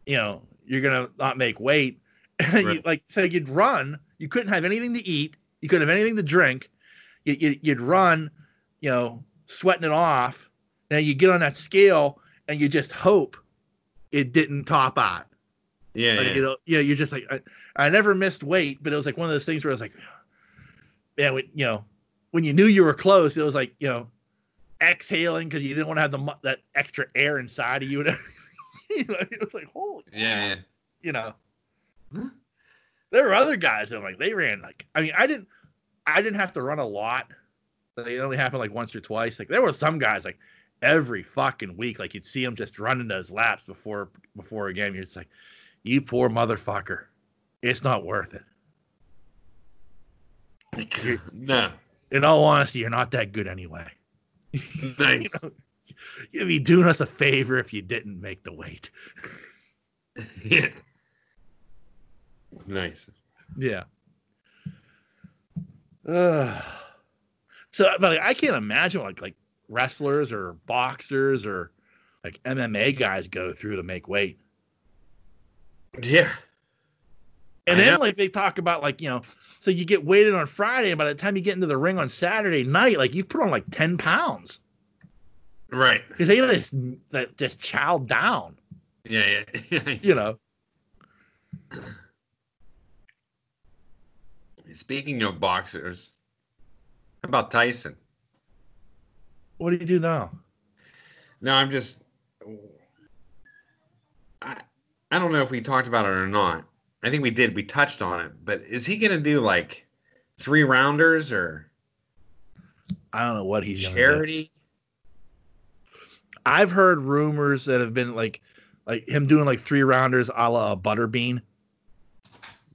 you know you're gonna not make weight. And you, like so you'd run, you couldn't have anything to eat, you couldn't have anything to drink, you, you, you'd run, you know, sweating it off, and you get on that scale and you just hope it didn't top out. Yeah. Like, yeah. you know, yeah, you're just like I, I never missed weight, but it was like one of those things where I was like, man, when, you know, when you knew you were close, it was like you know, exhaling because you didn't want to have the that extra air inside of you. And you know, it was like holy, yeah. You know. There were other guys that like they ran like I mean I didn't I didn't have to run a lot. They only happened like once or twice. Like there were some guys like every fucking week, like you'd see them just running those laps before before a game. You're just like, you poor motherfucker. It's not worth it. No. In all honesty, you're not that good anyway. Nice. You know, you'd be doing us a favor if you didn't make the weight. yeah. Nice. Yeah. Ugh. so, but like, I can't imagine like like wrestlers or boxers or like MMA guys go through to make weight. Yeah. And then like they talk about like you know, so you get weighted on Friday, and by the time you get into the ring on Saturday night, like you've put on like ten pounds Right. because they just that just chow down, Yeah. Yeah. you know. speaking of boxers, how about Tyson? What do you do now? No, I'm just. I I don't know if we talked about it or not. I think we did. We touched on it, but is he gonna do like three rounders or I don't know what he's gonna do. charity? I've heard rumors that have been like like him doing like three rounders a la a butterbean.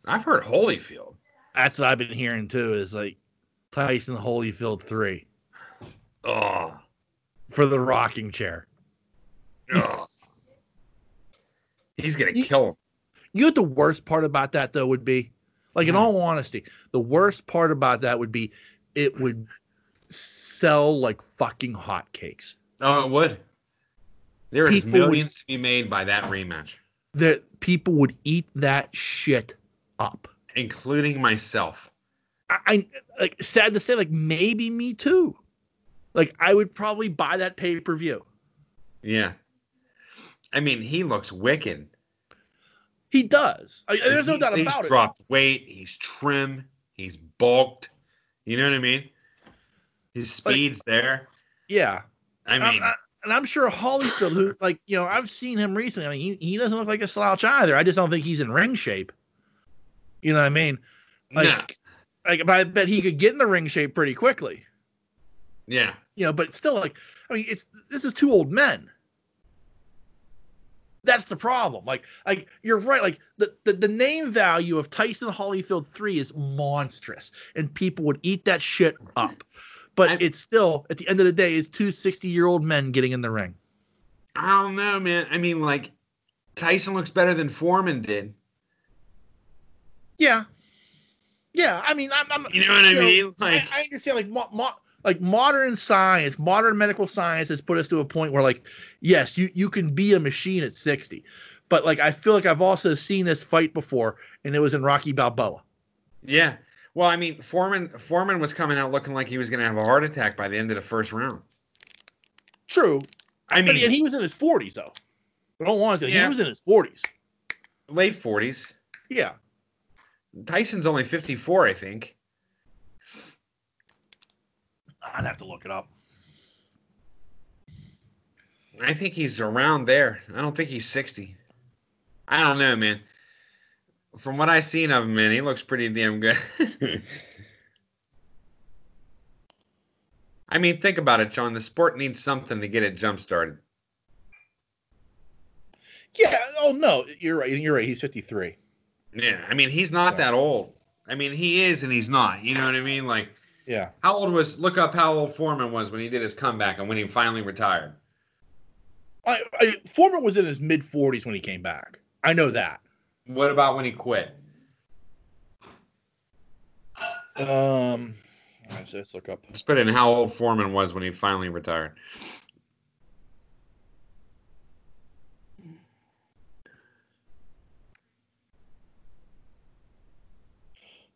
I've heard Holyfield. That's what I've been hearing too. Is like Tyson Holyfield three Oh, for the rocking chair. oh. he's gonna kill him. You know what the worst part about that though would be? Like in Hmm. all honesty, the worst part about that would be it would sell like fucking hotcakes. Oh, it would. There is People would- millions to be made by that rematch, That people would eat that shit up. including myself. I, I like sad to say, like maybe me too. Like I would probably buy that pay per view. Yeah. I mean, he looks wicked. He does. I, there's no He's- doubt he's about it. He's dropped weight. He's trim. He's bulked. You know what I mean? His speed's there. Yeah. I mean, I- and I'm sure Holyfield, who like you know, I've seen him recently. I mean, he, he doesn't look like a slouch either. I just don't think he's in ring shape. You know what I mean? Like, nah. like, but I bet he could get in the ring shape pretty quickly. yeah. You know, but still, like, I mean, it's this is two old men. That's the problem. Like, like you're right. Like the, the the name value of Tyson Holyfield three is monstrous, and people would eat that shit up. But I- it's still at the end of the day, it's two 60 year old men getting in the ring. I don't know, man. I mean, like, Tyson looks better than Foreman did. Yeah, yeah. I mean, I'm, I'm You know what I you know, mean? Like, I, I understand like mo- mo- like modern science, modern medical science has put us to a point where like yes, you you can be a machine at 60. But like I feel like I've also seen this fight before and it was in Rocky Balboa. yeah. Well, I mean, Foreman Foreman was coming out looking like he was going to have a heart attack by the end of the first round. True. I mean, and he was in his 40s though. I don't want to say Yeah. he was in his 40s. late 40s. Yeah. Tyson's only 54, I think. I'd have to look it up. I think he's around there. I don't think he's 60. I don't know, man. From what I've seen of him, man, he looks pretty damn good. I mean, think about it, John. The sport needs something to get it jump started. Yeah. Oh no, you're right. You're right. He's 53. Yeah, I mean, he's not Yeah. that old. I mean, he is and he's not. You know what I mean? Like, Yeah. how old was? Look up how old Foreman was when he did his comeback and when he finally retired. I, I, Foreman was in his mid 40s when he came back. I know that. What about when he quit? Um, let's, let's look up. Just put in how old Foreman was when he finally retired.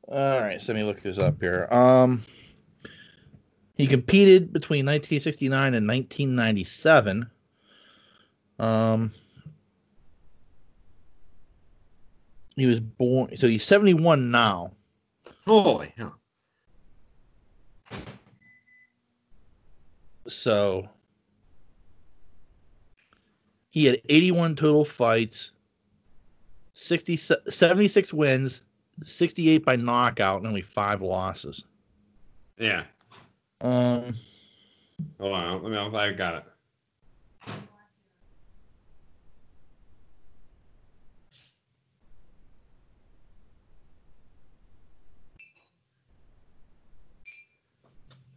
All right, so let me look this up here. Um, he competed between 1969 and 1997. Um, he was born, so he's 71 now. Holy hell! So he had 81 total fights, 60, 76 wins, 68 by knockout, and only five losses. Yeah. Um, Hold on. Let me. I got it.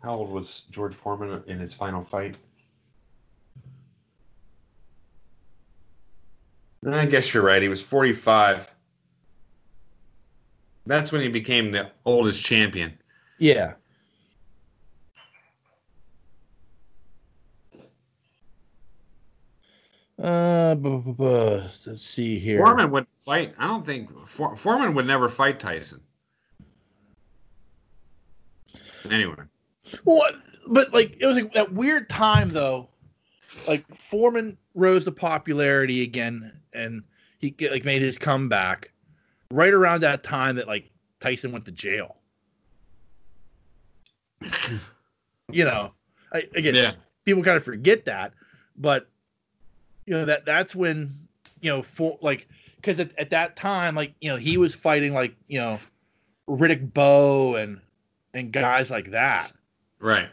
How old was George Foreman in his final fight? I guess you're right. He was 45. That's when he became the oldest champion. yeah. Uh, bu- bu- bu- let's see here. Foreman would fight. I don't think For, Foreman would never fight Tyson. Anyway, Well, but like it was like that weird time though. Like Foreman rose to popularity again, and he get, like made his comeback right around that time that like Tyson went to jail. You know, I, again, Yeah. people kind of forget that, but you know that that's when you know for like because at, at that time like you know he was fighting like you know Riddick Bowe and and guys like that. Right.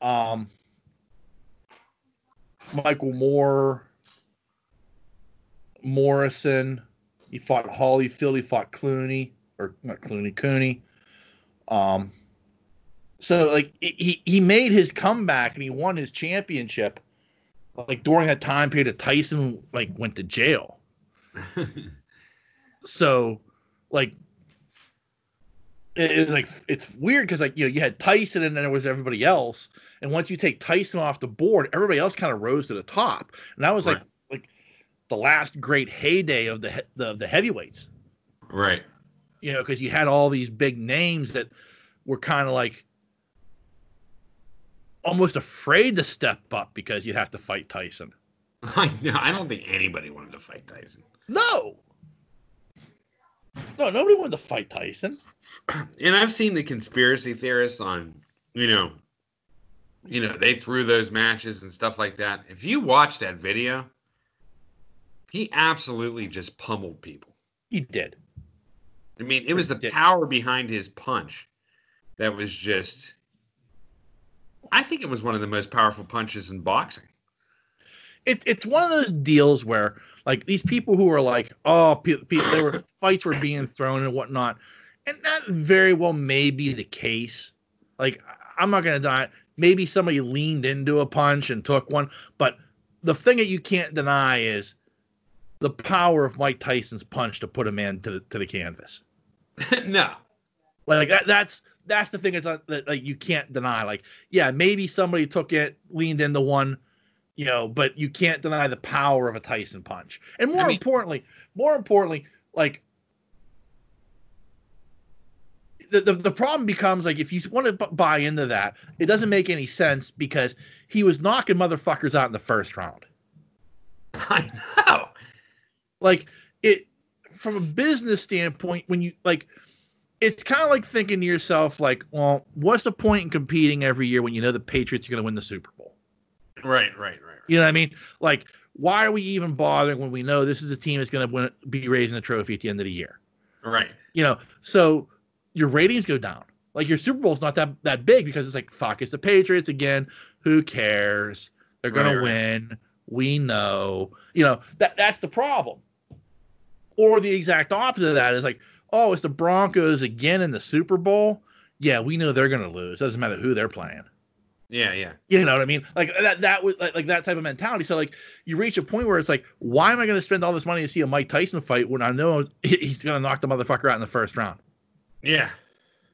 Um, Michael Moorer, Morrison. He fought Holyfield. He fought Clooney or not Clooney, Cooney. Um, so like he he made his comeback and he won his championship. Like during that time period, Tyson like went to jail. So like it- it's like it's weird because like you know you had Tyson and then there was everybody else, and once you take Tyson off the board, everybody else kind of rose to the top, and that was like Right. like the last great heyday of the the, the heavyweights, right. you know, because you had all these big names that were kind of like almost afraid to step up because you'd have to fight Tyson. I know. I don't think anybody wanted to fight Tyson. No. No, nobody wanted to fight Tyson. And I've seen the conspiracy theorists on, you know, you know, they threw those matches and stuff like that. If you watch that video, he absolutely just pummeled people. He did. I mean, it was the power behind his punch that was just. I think it was one of the most powerful punches in boxing. it, it's one of those deals where like these people who are like oh pe- pe- there were fights were being thrown and whatnot and that very well may be the case like i'm not going to deny it. maybe somebody leaned into a punch and took one but the thing that you can't deny is the power of mike tyson's punch to put a man to the, to the canvas no. like that, that's that's the thing is that, that like you can't deny like yeah maybe somebody took it leaned into one you know but you can't deny the power of a tyson punch and more I mean- importantly more importantly like the, the, the problem becomes like if you want to b- buy into that it doesn't make any sense because he was knocking motherfuckers out in the first round I know. like it from a business standpoint when you like it's kind of like thinking to yourself like well what's the point in competing every year when you know the patriots are going to win the super bowl Right, right, right. right. you know what i mean like why are we even bothering when we know this is a team that's going to be raising the trophy at the end of the year Right. you know so your ratings go down like your super bowl's not that that big because it's like fuck it's the patriots again who cares they're going Right, to right. win we know you know that that's the problem or the exact opposite of that is like oh it's the broncos again in the super bowl yeah we know they're going to lose doesn't matter who they're playing Yeah, yeah. you know what I mean? Like that that was like, like that type of mentality. So like you reach a point where it's like, why am I going to spend all this money to see a Mike Tyson fight when I know he's going to knock the motherfucker out in the first round? Yeah.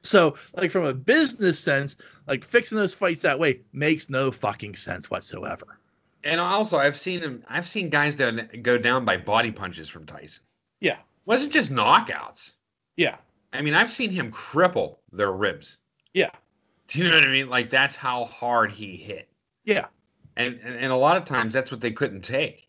So like from a business sense, like fixing those fights that way makes no fucking sense whatsoever. And also, I've seen him. I've seen guys down, go down by body punches from Tyson. Yeah. wasn't just knockouts. Yeah. I mean, I've seen him cripple their ribs. Yeah. Do you know what I mean? Like that's how hard he hit. Yeah. And, and and a lot of times that's what they couldn't take.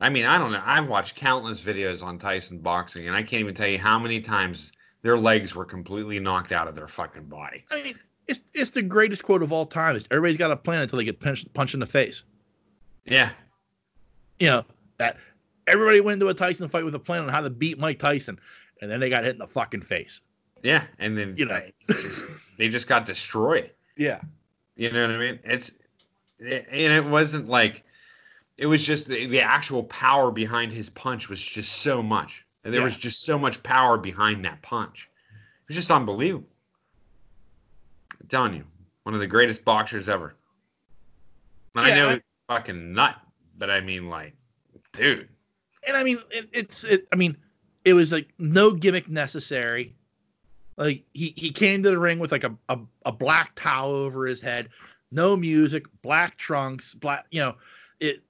I mean, I don't know. I've watched countless videos on Tyson boxing, and I can't even tell you how many times their legs were completely knocked out of their fucking body. I mean, it's it's the greatest quote of all time. Is everybody's got a plan until they get punched punched in the face. Yeah, You know that everybody went into a Tyson fight with a plan on how to beat Mike Tyson, and then they got hit in the fucking face. yeah. And then You know. they just got destroyed. Yeah. You know what I mean? It's and it wasn't like it was just the, the actual power behind his punch was just so much. And there Yeah. was just so much power behind that punch. It was just unbelievable. I'm telling you, one of the greatest boxers ever. And I know it's fucking nut, but I mean like, dude. and I mean, it, it's it. I mean, it was like no gimmick necessary. Like he he came to the ring with like a a, a black towel over his head, no music, black trunks, black you know, it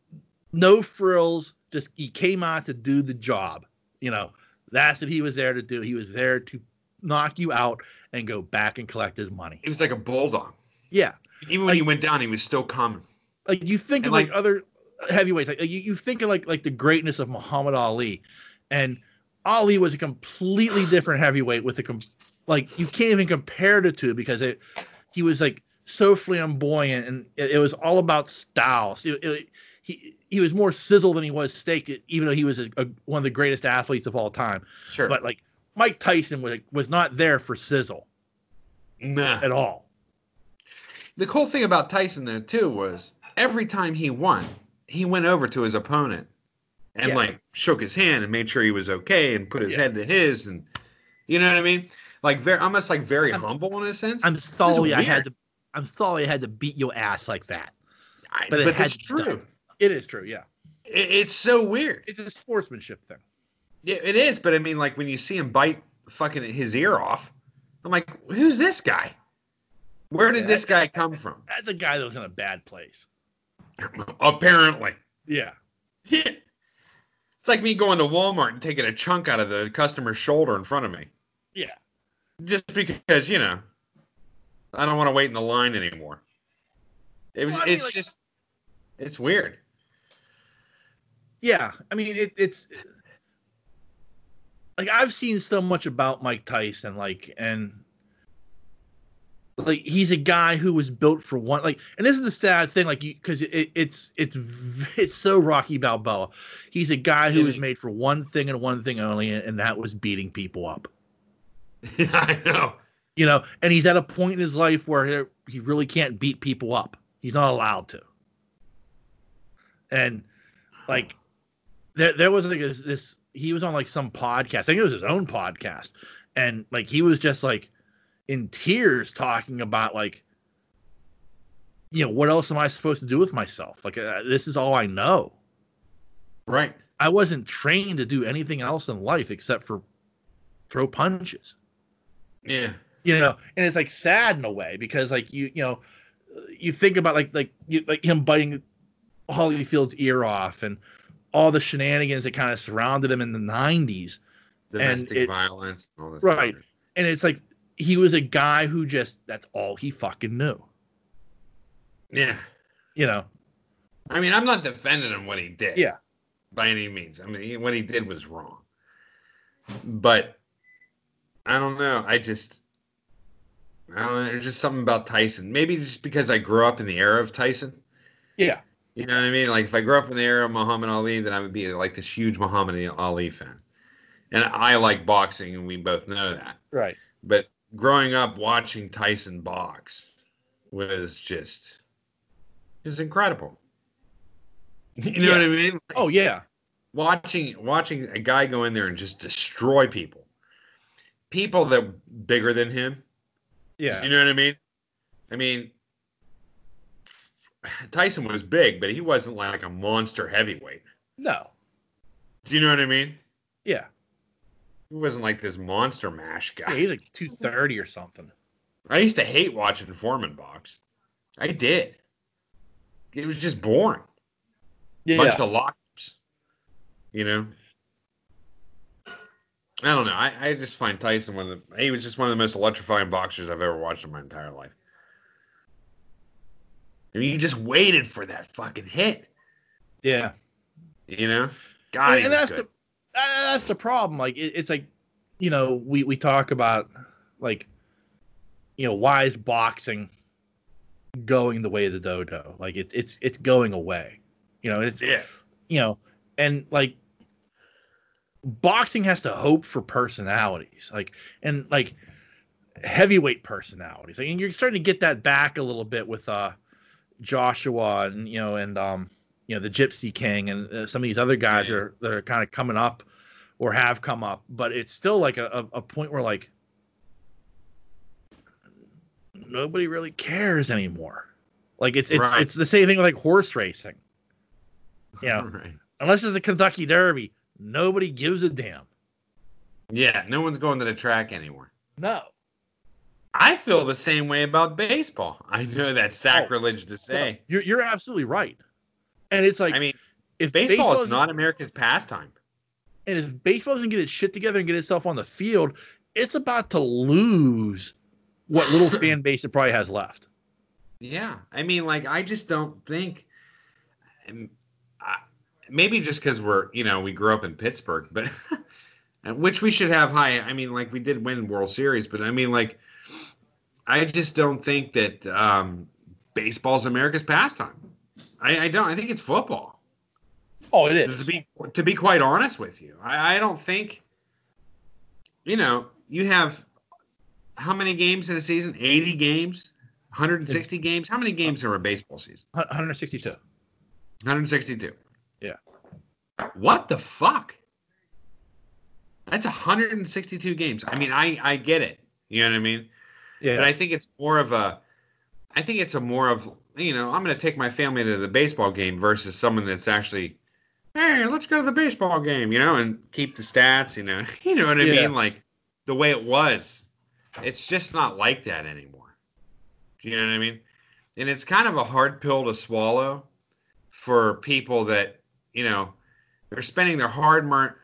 no frills. Just he came out to do the job. You know, that's what he was there to do. He was there to knock you out and go back and collect his money. He was like a bulldog. Yeah, Even when he went down, he was still coming. like you think And, of like, like- other heavyweights like you, you think of like like the greatness of Muhammad Ali and Ali was a completely different heavyweight with a com- like you can't even compare the two because it he was like so flamboyant, and it, it was all about style. So it, it, he he was more sizzle than he was steak, even though he was a, a, one of the greatest athletes of all time. Sure. But like Mike Tyson was was not there for sizzle nah. at all. The cool thing about Tyson though too was every time he won, he went over to his opponent and Yeah. like shook his hand and made sure he was okay and put his Yeah. head to his and you know what I mean? Like very almost like very I'm- humble in a sense. I'm sorry I had to. I'm sorry I had to beat your ass like that. I- but but it it's true. done. It is true, yeah. It, it's so weird. It's a sportsmanship thing. Yeah, it is. But I mean, like when you see him bite fucking his ear off, I'm like, who's this guy? Where did Yeah, this guy come from? That's a guy that was in a bad place. Apparently. Yeah. Yeah. It's like me going to Walmart and taking a chunk out of the customer's shoulder in front of me. Yeah. Just because, you know, I don't want to wait in the line anymore. It was Well, I mean, it's like- just it's weird. Yeah. I mean, it, it's like I've seen so much about Mike Tyson, like, and like he's a guy who was built for one, like, and this is the sad thing, like, because it, it's it's it's so Rocky Balboa. He's a guy who was made for one thing and one thing only, and that was beating people up. I know. you know, and he's at a point in his life where he- he really can't beat people up. He's not allowed to. And like there there was like this, this he was on like some podcast. I think it was his own podcast. And like he was just like in tears talking about like you know, what else am I supposed to do with myself? Like uh, this is all I know. Right. I wasn't trained to do anything else in life except for throw punches Yeah. you know and it's like sad in a way because like you you know you think about like like you, like him biting Holyfield's ear off and all the shenanigans that kind of surrounded him in the 90s Domestic it- violence and all this. Right. and it's like he was a guy who just that's all he fucking knew Yeah. you know I mean, I'm not defending him what he did. Yeah. By any means. I mean, he, what he did was wrong. But I don't know. I just I don't know. There's just something about Tyson. Maybe just because I grew up in the era of Tyson. yeah You know what I mean? Like if I grew up in the era of Muhammad Ali, then I would be like this huge Muhammad Ali fan. And I like boxing, and we both know that. right But growing up watching Tyson box was just it was incredible. You know Yeah. what I mean? oh yeah Watching watching a guy go in there and just destroy people. People that bigger than him. yeah You know what I mean? I mean Tyson was big, but he wasn't like a monster heavyweight. no Do you know what I mean? yeah He wasn't like this monster mash guy. yeah he's like 230 or something I used to hate watching Foreman box. I did. It was just boring. yeah Bunch of lockups. You know? I don't know. I, I just find Tyson one of the he was just one of the most electrifying boxers I've ever watched in my entire life. I mean, you just waited for that fucking hit. yeah You know? God, and, and that's good. the that's the problem. Like it, it's like, you know, we we talk about like, you know, why is boxing going the way of the dodo? Like it's it's it's going away. You know, it's yeah. you know, and like boxing has to hope for personalities, like and like heavyweight personalities. I mean, you're starting to get that back a little bit with uh Joshua and you know and um you know the Gypsy King and uh, some of these other guys Yeah. are that are kind of coming up or have come up, but it's still like a, a, a point where like nobody really cares anymore. Like it's it's Right. it's the same thing with like horse racing. Yeah. Right. Unless it's a Kentucky Derby, nobody gives a damn. Yeah, no one's going to the track anymore. No. I feel the same way about baseball. I know that's sacrilege to say. You're you're absolutely right. And it's like I mean, if baseball, is doesn't- America's pastime. and if baseball doesn't get its shit together and get itself on the field, it's about to lose what little fan base it probably has left. Yeah, I mean, like, I just don't think. um, I- Maybe just because we're, you know, we grew up in Pittsburgh, but which we should have high. I mean, like, we did win World Series, but I mean, like, I just don't think that um, baseball's America's pastime. I, I don't. I think it's football. Oh, it is. To be to be quite honest with you, I, I don't think. You know, you have how many games in a season? 80 games, 160 games. How many games are a baseball season? 162. 162. Yeah. What the fuck? That's 162 games. I mean, I I get it. You know what I mean? Yeah. But I think it's more of a, I think it's a more of, you know, I'm going to take my family to the baseball game versus someone that's actually, hey, let's go to the baseball game, you know, and keep the stats, you know, you know what I Yeah. mean? Like the way it was. It's just not like that anymore. Do you know what I mean? And it's kind of a hard pill to swallow for people that, you know, they're spending their hard mar-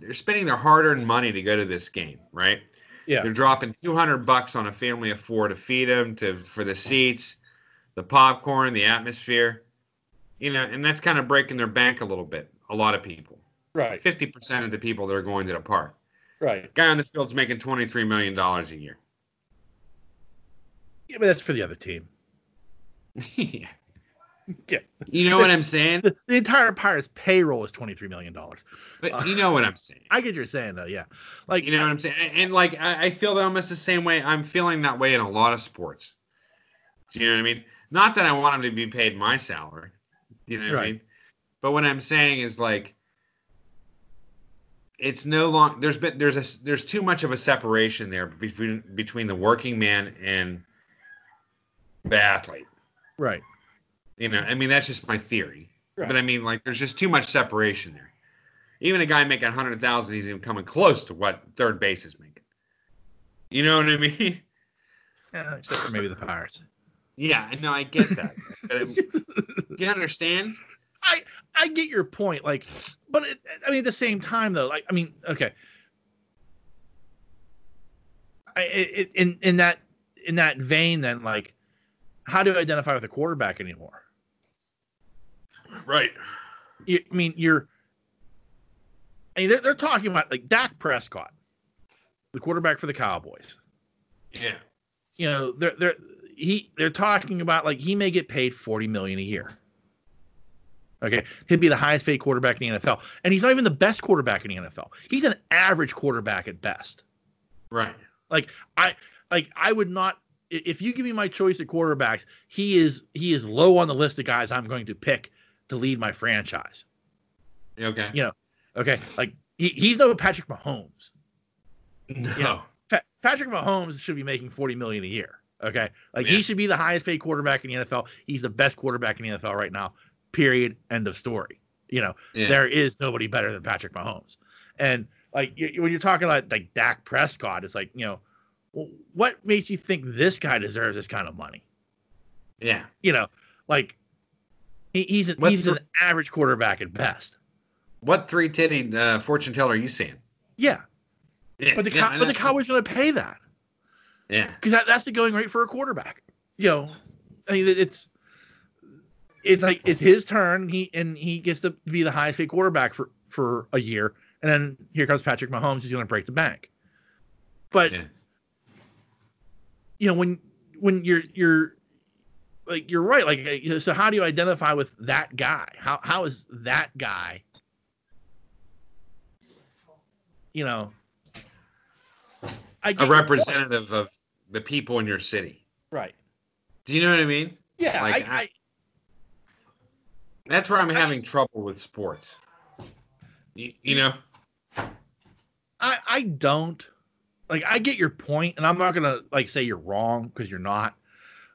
they're spending their hard-earned money to go to this game, right? yeah. They're dropping 200 bucks on a family of four to feed them, to for the seats, the popcorn, the atmosphere, you know, and that's kind of breaking their bank a little bit. A lot of people, Right. 50% of the people that are going to the park. Right. Guy on the field's making 23 million dollars a year. Yeah, but that's for the other team. yeah. Yeah. You know what I'm saying? The, the entire Pirates payroll is 23 million dollars. But you know what I'm saying. I get what you're saying though. Yeah. Like You know what I'm saying? And, and, like I, I feel almost the same way. I'm feeling that way in a lot of sports. Do you know what I mean? Not that I want him to be paid my salary. You know what I mean? But what I'm saying is like it's no long there's been there's a there's too much of a separation there between between the working man and the athlete. Right. You know, I mean that's just my theory. Right. But I mean like there's just too much separation there. Even a guy making 100,000 he's even coming close to what third base is making. You know what I mean? Yeah, except for maybe the Pirates. Yeah, no, I get that. it, you understand? I I get your point. Like, but it, I mean, at the same time though, like, I mean, okay. I it, in in that in that vein, then like, how do you identify with a quarterback anymore? Right. You, I mean, you're. I mean, they're, they're talking about like Dak Prescott, the quarterback for the Cowboys. Yeah. You know, they're they're he they're talking about like he may get paid forty million a year. Okay, he'd be the highest paid quarterback in the NFL, and he's not even the best quarterback in the NFL. He's an average quarterback at best. Right. Like I like I would not if you give me my choice of quarterbacks, he is he is low on the list of guys I'm going to pick to lead my franchise. Okay. You know, okay, like he, he's no Patrick Mahomes. No. Yeah. Pa- Patrick Mahomes should be making 40 million a year. Okay, like Yeah. he should be the highest paid quarterback in the NFL. He's the best quarterback in the NFL right now. Period. End of story. You know, Yeah. there is nobody better than Patrick Mahomes. And like you, when you're talking about like Dak Prescott, it's like you know, well, what makes you think this guy deserves this kind of money? Yeah. You know, like he, he's an, he's the- an average quarterback at best. What three titty uh, fortune teller are you seeing? Yeah, Yeah. but the yeah, Cow- but the Cowboys going to pay that. Yeah. because that, that's the going rate for a quarterback. You know, I mean, it's it's like it's his turn. He and he gets to be the highest paid quarterback for for a year, and then here comes Patrick Mahomes. He's going to break the bank. But Yeah. you know, when when you're you're like you're right. Like, so how do you identify with that guy? How how is that guy? You know, I A representative of the people in your city. right? Do you know what I mean? Yeah, Like, I, I- That's where I'm having trouble with sports. You, you know? I I don't like I get your point, and I'm not gonna like say you're wrong because you're not,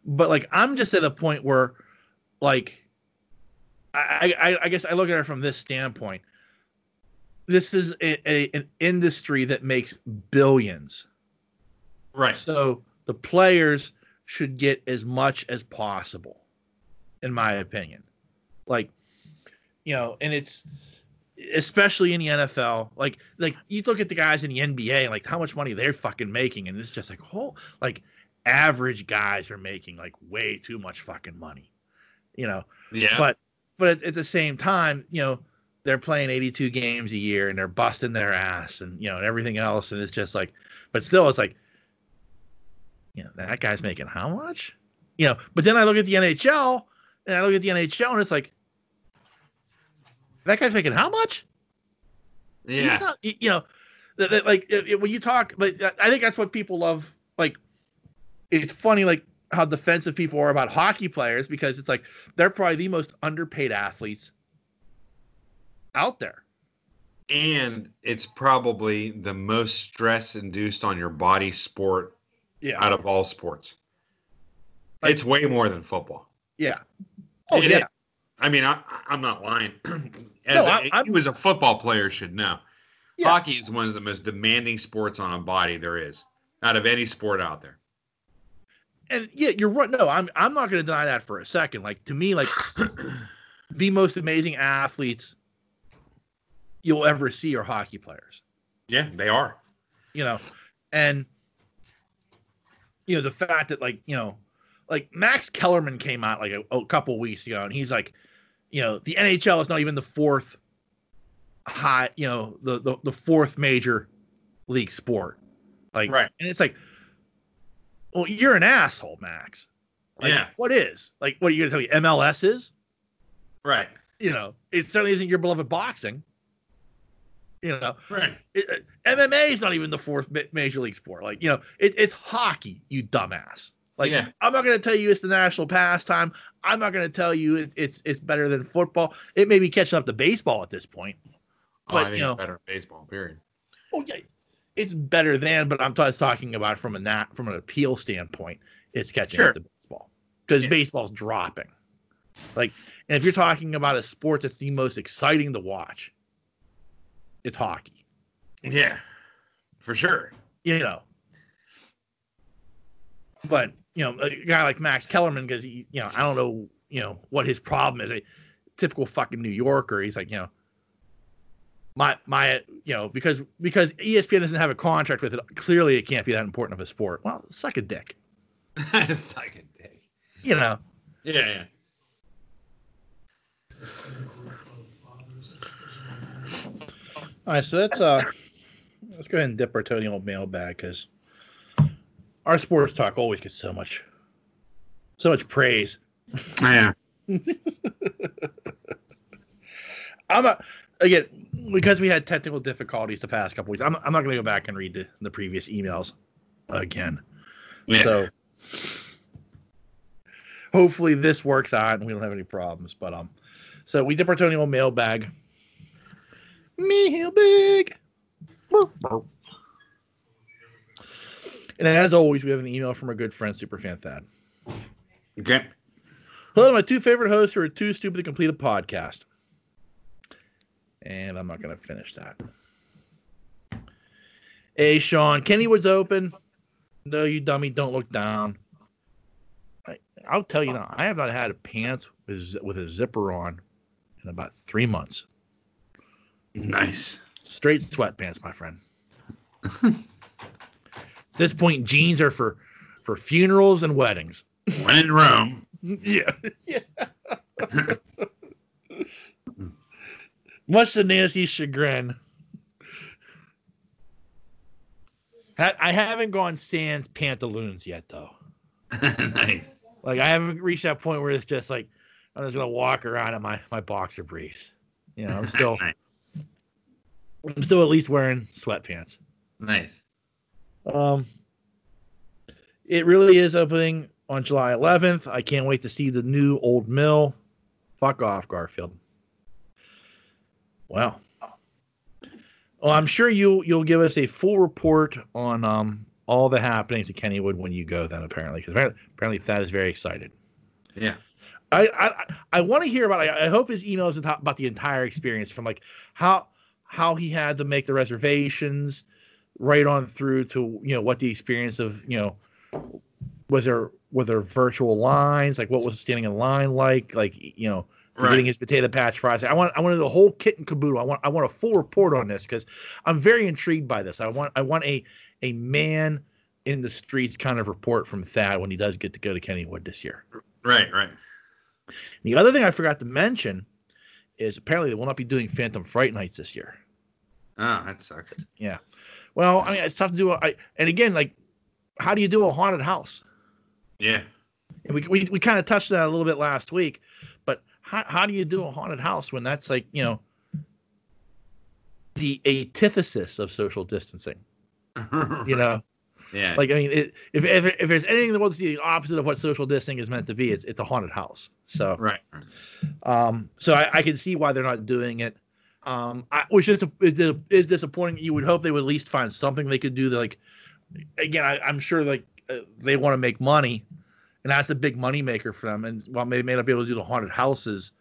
but like I'm just at a point where like I I, I guess I look at it from this standpoint. This is a, a an industry that makes billions, Right. so the players should get as much as possible, in my opinion. Like, you know, and it's especially in the NFL. Like, like you look at the guys in the NBA and like how much money they're fucking making, and it's just like, oh, like average guys are making like way too much fucking money, you know. Yeah. But but at, at the same time, you know, they're playing 82 games a year and they're busting their ass and you know and everything else, and it's just like, but still, it's like you know, that guy's making how much? You know, but then I look at the NHL and I look at the NHL and it's like, that guy's making how much? Yeah. not- you know, that, that, like it, it- when you talk, but I think that's what people love. Like, it's funny, like how defensive people are about hockey players because it's like they're probably the most underpaid athletes out there. And it's probably the most stress induced on your body sport Yeah, out of all sports. Like- it's way more than football. yeah. Oh It yeah, is. I mean, I, I'm not lying. As No, a- I- I'm- you as a football player should know. Yeah. Hockey is one of the most demanding sports on a body there is, out of any sport out there. and yeah, you're right. No, I'm I'm not going to deny that for a second. Like to me, like the most amazing athletes you'll ever see are hockey players. Yeah, they are. you know, and you know the fact that like you know, like Max Kellerman came out like a, a couple weeks ago, and he's like, you know, the NHL is not even the fourth high, you know, the the, the fourth major league sport, like, Right. and it's like, well, you're an asshole, Max. Like, Yeah. What is like? What are you gonna tell me? MLS is? Right. You know, it certainly isn't your beloved boxing. You know, Right. it, uh, MMA is not even the fourth ma- major league sport. Like, you know, it, it's hockey, you dumbass. Like, Yeah. I'm not going to tell you it's the national pastime. I'm not going to tell you it, it's it's better than football. It may be catching up to baseball at this point. Oh, But, I think you know- it's better baseball, period. Oh yeah, it's better than, but I'm t- talking about from a nat from an appeal standpoint. It's catching Sure. up to baseball because Yeah. baseball's dropping. Like, and if you're talking about a sport that's the most exciting to watch, it's hockey. Yeah. For sure. you know. But you know, a guy like Max Kellerman, because he, you know, I don't know, you know, what his problem is. A typical fucking New Yorker. He's like, you know, my my, you know, because because ESPN doesn't have a contract with it. Clearly, it can't be that important of a sport. Well, suck a dick. like a dick. You know. Yeah, yeah. All right, so that's uh, let's go ahead and dip our toe in the old mailbag because our sports talk always gets so much, so much praise. Yeah. I'm not again because we had technical difficulties the past couple weeks. I'm, I'm not going to go back and read the, the previous emails again. Yeah. So hopefully this works out and we don't have any problems. But um, so we dip our Tony old mailbag. Mailbag. Burp, Big. And as always, we have an email from our good friend Superfan Thad. okay. Hello, my two favorite hosts who are too stupid to complete a podcast. And I'm not going to finish that. Hey, Sean, Kennywood's open. No, you dummy, don't look down. I, I'll tell you now, I have not had pants with, with a zipper on in about three months. Nice. Straight sweatpants, my friend. At this point, jeans are for for funerals and weddings. When in Rome. Yeah. yeah. Much to Nancy's chagrin. Ha- I haven't gone sans pantaloons yet, though. nice. Like I haven't reached that point where it's just like I'm just gonna walk around in my my boxer briefs. You know, I'm still. I'm still at least wearing sweatpants. Nice. Um, it really is opening on July 11th. I can't wait to see the new old mill. Fuck off, Garfield. Well, well, I'm sure you you'll give us a full report on um all the happenings at Kennywood when you go. Then apparently, because apparently, apparently Thad is very excited. Yeah. I I, I want to hear about. I, I hope his emails about the entire experience from like how how he had to make the reservations, right on through to you know what the experience of you know was there were there virtual lines like what was standing in line like like you know Right. getting his potato patch fries. I want I wanted the whole kit and caboodle. I want I want a full report on this because I'm very intrigued by this. I want I want a a man in the streets kind of report from Thad when he does get to go to Kennywood this year. Right, right. The other thing I forgot to mention is apparently they will not be doing Phantom Fright Nights this year. Oh, that sucks. Yeah. Well, I mean, it's tough to do. I and again, like how do you do a haunted house? Yeah. And we we, we kind of touched on that a little bit last week, but how how do you do a haunted house when that's like you know the antithesis of social distancing? You know, Yeah. like I mean, it, if, if if there's anything that was the opposite of what social distancing is meant to be, it's it's a haunted house. So right. um, so I, I can see why they're not doing it. Um, I, which is is, is disappointing. You would hope they would at least find something they could do. Like, again, I, I'm sure like uh, they want to make money, and that's a big money maker for them. And while they may not be able to do the haunted houses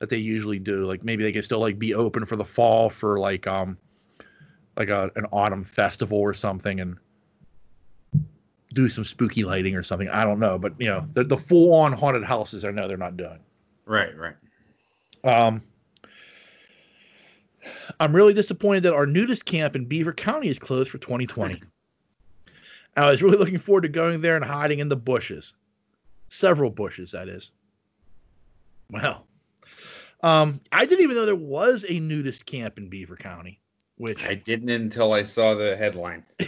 that they usually do, like maybe they can still like be open for the fall for like um like a an autumn festival or something and do some spooky lighting or something. I don't know, but you know the the full on haunted houses I know they're not doing. Right. Right. Um, I'm really disappointed that our nudist camp in Beaver County is closed for 2020. I was really looking forward to going there and hiding in the bushes. Several bushes, that is. Well, um, I didn't even know there was a nudist camp in Beaver County, which I didn't until I saw the headline.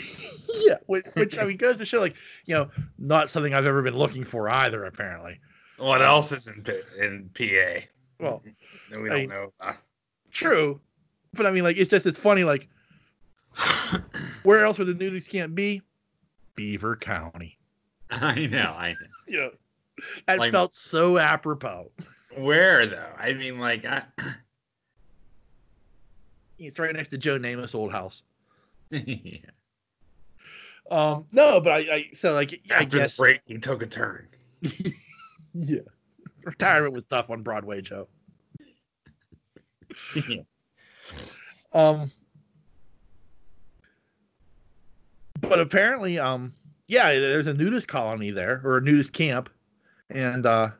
yeah, which, which I mean goes to show like you know not something I've ever been looking for either. Apparently, What else is in in PA? well, we don't know. true, but I mean like it's just it's funny like where else would the nudity can't be? Beaver County. I know. I know. Yeah. That Like- felt so apropos. Where though? I mean, like, I, It's right next to Joe Namath's old house. yeah. Um, no, but I, I so like I after guess the break, you took a turn. yeah, retirement was tough on Broadway, Joe. Yeah. Um, but apparently, um, yeah, there's a nudist colony there or a nudist camp, and uh,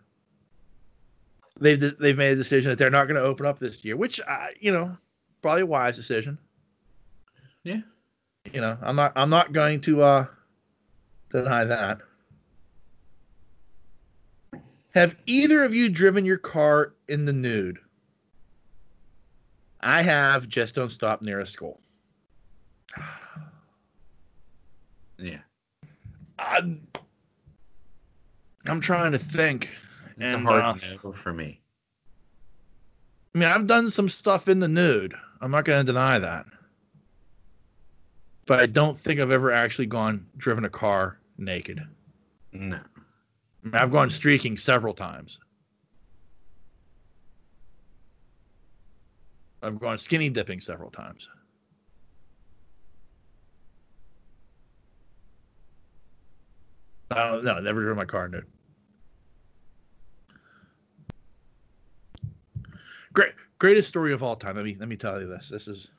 they've they've made a decision that they're not going to open up this year, which uh, you know, probably a wise decision. Yeah. You know, I'm not I'm not going to uh, deny that. Have either of you driven your car in the nude? I have. Just don't stop near a school. Yeah. I'm, I'm trying to think. It's And, a hard uh, no for me. I mean, I've done some stuff in the nude. I'm not going to deny that. But I don't think I've ever actually gone driven a car naked. No. I've gone streaking several times. I've gone skinny dipping several times. Uh, no, never driven my car nude. Great, greatest story of all time. Let me let me tell you this. This is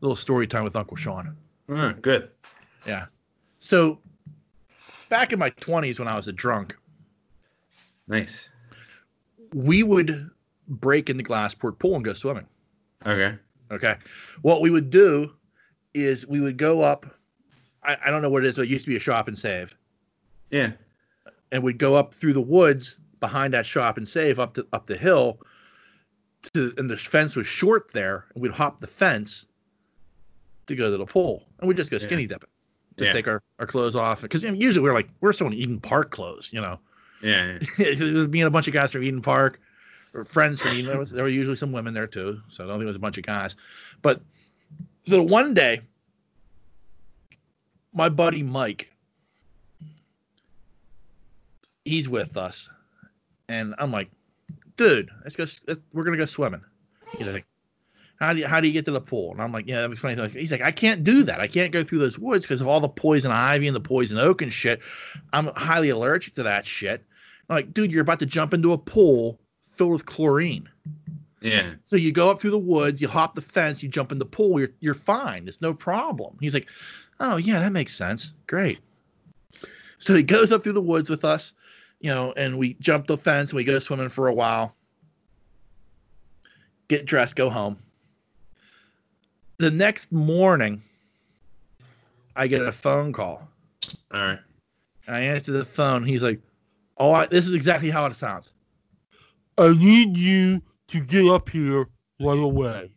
a little story time with Uncle Sean. Mm, good. Yeah. So back in my 20s when I was a drunk, Nice. we would break in the Glassport pool and go swimming. Okay. Okay. What we would do is we would go up. I, I don't know what it is, but it used to be a shop and save. Yeah. And we'd go up through the woods behind that shop and save up to up the hill. To, and the fence was short there, and we'd hop the fence to go to the pool, and we'd just go Yeah. skinny dipping, just Yeah. take our, our clothes off, because usually we're like we're someone Eden Park clothes, you know. Yeah. yeah. me and a bunch of guys from Eden Park, or friends from. There, was, there were usually some women there too, so I don't think it was a bunch of guys. But so one day, my buddy Mike, he's with us, and I'm like, dude, let's go. Let's, we're gonna go swimming. He's like, how do you how do you get to the pool? And I'm like, yeah, that was funny. He's like, I can't do that. I can't go through those woods because of all the poison ivy and the poison oak and shit. I'm highly allergic to that shit. I'm like, dude, you're about to jump into a pool filled with chlorine. Yeah. So you go up through the woods, you hop the fence, you jump in the pool, you're you're fine. It's no problem. He's like, oh yeah, that makes sense. Great. So he goes up through the woods with us, you know, and we jump the fence and we go swimming for a while. Get dressed, go home. The next morning, I get a phone call. All right. I answer the phone. He's like, "Oh, I, this is exactly how it sounds. I need you to get up here right away."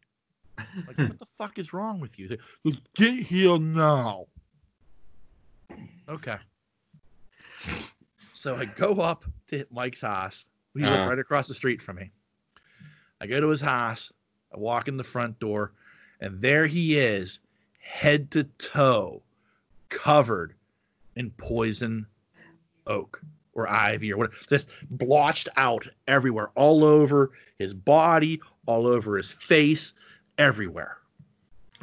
Like, what the fuck is wrong with you? Like, Just get here now. Okay. So I go up to Mike's house. He Uh-huh. lived right across the street from me. I go to his house. I walk in the front door, and there he is, head to toe, covered in poison oak or ivy or whatever, just blotched out everywhere, all over his body, all over his face, everywhere.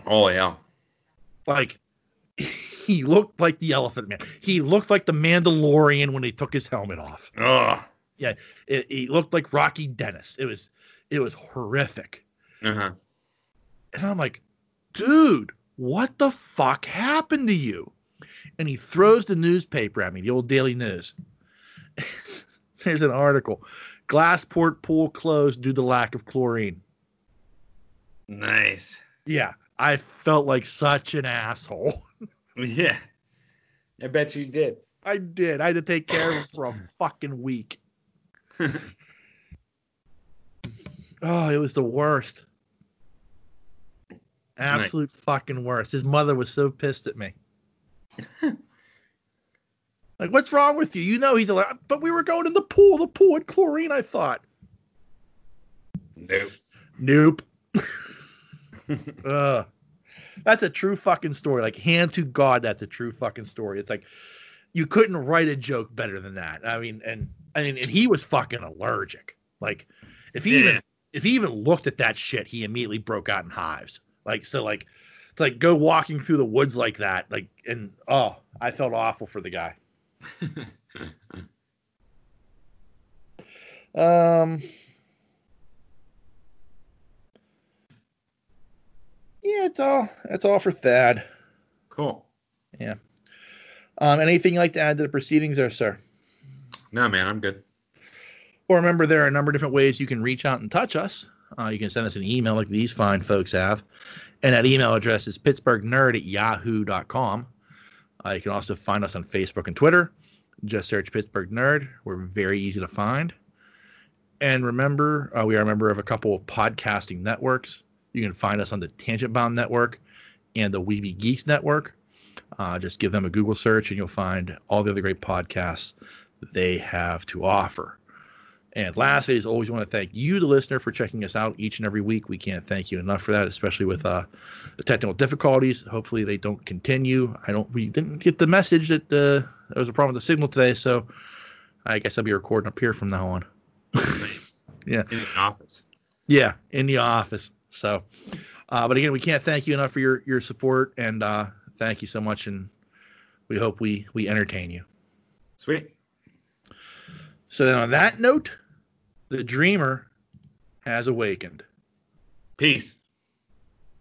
Oh yeah. Like he looked like the Elephant Man. He looked like the Mandalorian when he took his helmet off. Ugh. It, he looked like Rocky Dennis. It was it was horrific. Uh-huh. And I'm like, dude, what the fuck happened to you? And he throws the newspaper at me, the old Daily News. There's an article. Glassport pool closed due to lack of chlorine. Nice. Yeah, I felt like such an asshole. Yeah. I bet you did. I did. I had to take care of him for a fucking week. Oh, it was the worst. Absolute fucking worst. His mother was so pissed at me. Like, what's wrong with you? You know he's a but we were going in the pool. The pool had chlorine, I thought. nope. Nope. Ugh. That's a true fucking story. Like hand to God, that's a true fucking story. It's like you couldn't write a joke better than that. I mean, and I mean, and he was fucking allergic. Like if he even if he even looked at that shit, he immediately broke out in hives. Like so, like it's like go walking through the woods like that. Like and oh, I felt awful for the guy. Um. Yeah, it's all it's all for Thad. Cool. Yeah. Um, anything you'd like to add to the proceedings there, sir? No, man, I'm good. Or remember, there are a number of different ways you can reach out and touch us. Uh, you can send us an email like these fine folks have. And that email address is pittsburghnerd at yahoo.com. Uh, you can also find us on Facebook and Twitter. Just search Pittsburgh Nerd. We're very easy to find. And remember, uh, we are a member of a couple of podcasting networks. You can find us on the Tangent Bound Network and the Weeby Geeks Network. Uh, just give them a Google search and you'll find all the other great podcasts they have to offer. And lastly, as always, we want to thank you, the listener, for checking us out each and every week. We can't thank you enough for that, especially with uh, the technical difficulties. Hopefully, they don't continue. I don't. We didn't get the message that uh, there was a problem with the signal today, so I guess I'll be recording up here from now on. Yeah. In the office. Yeah, in the office. So, uh, but again, we can't thank you enough for your your support, and uh, thank you so much. And we hope we we entertain you. Sweet. So then, on that note, the dreamer has awakened. Peace.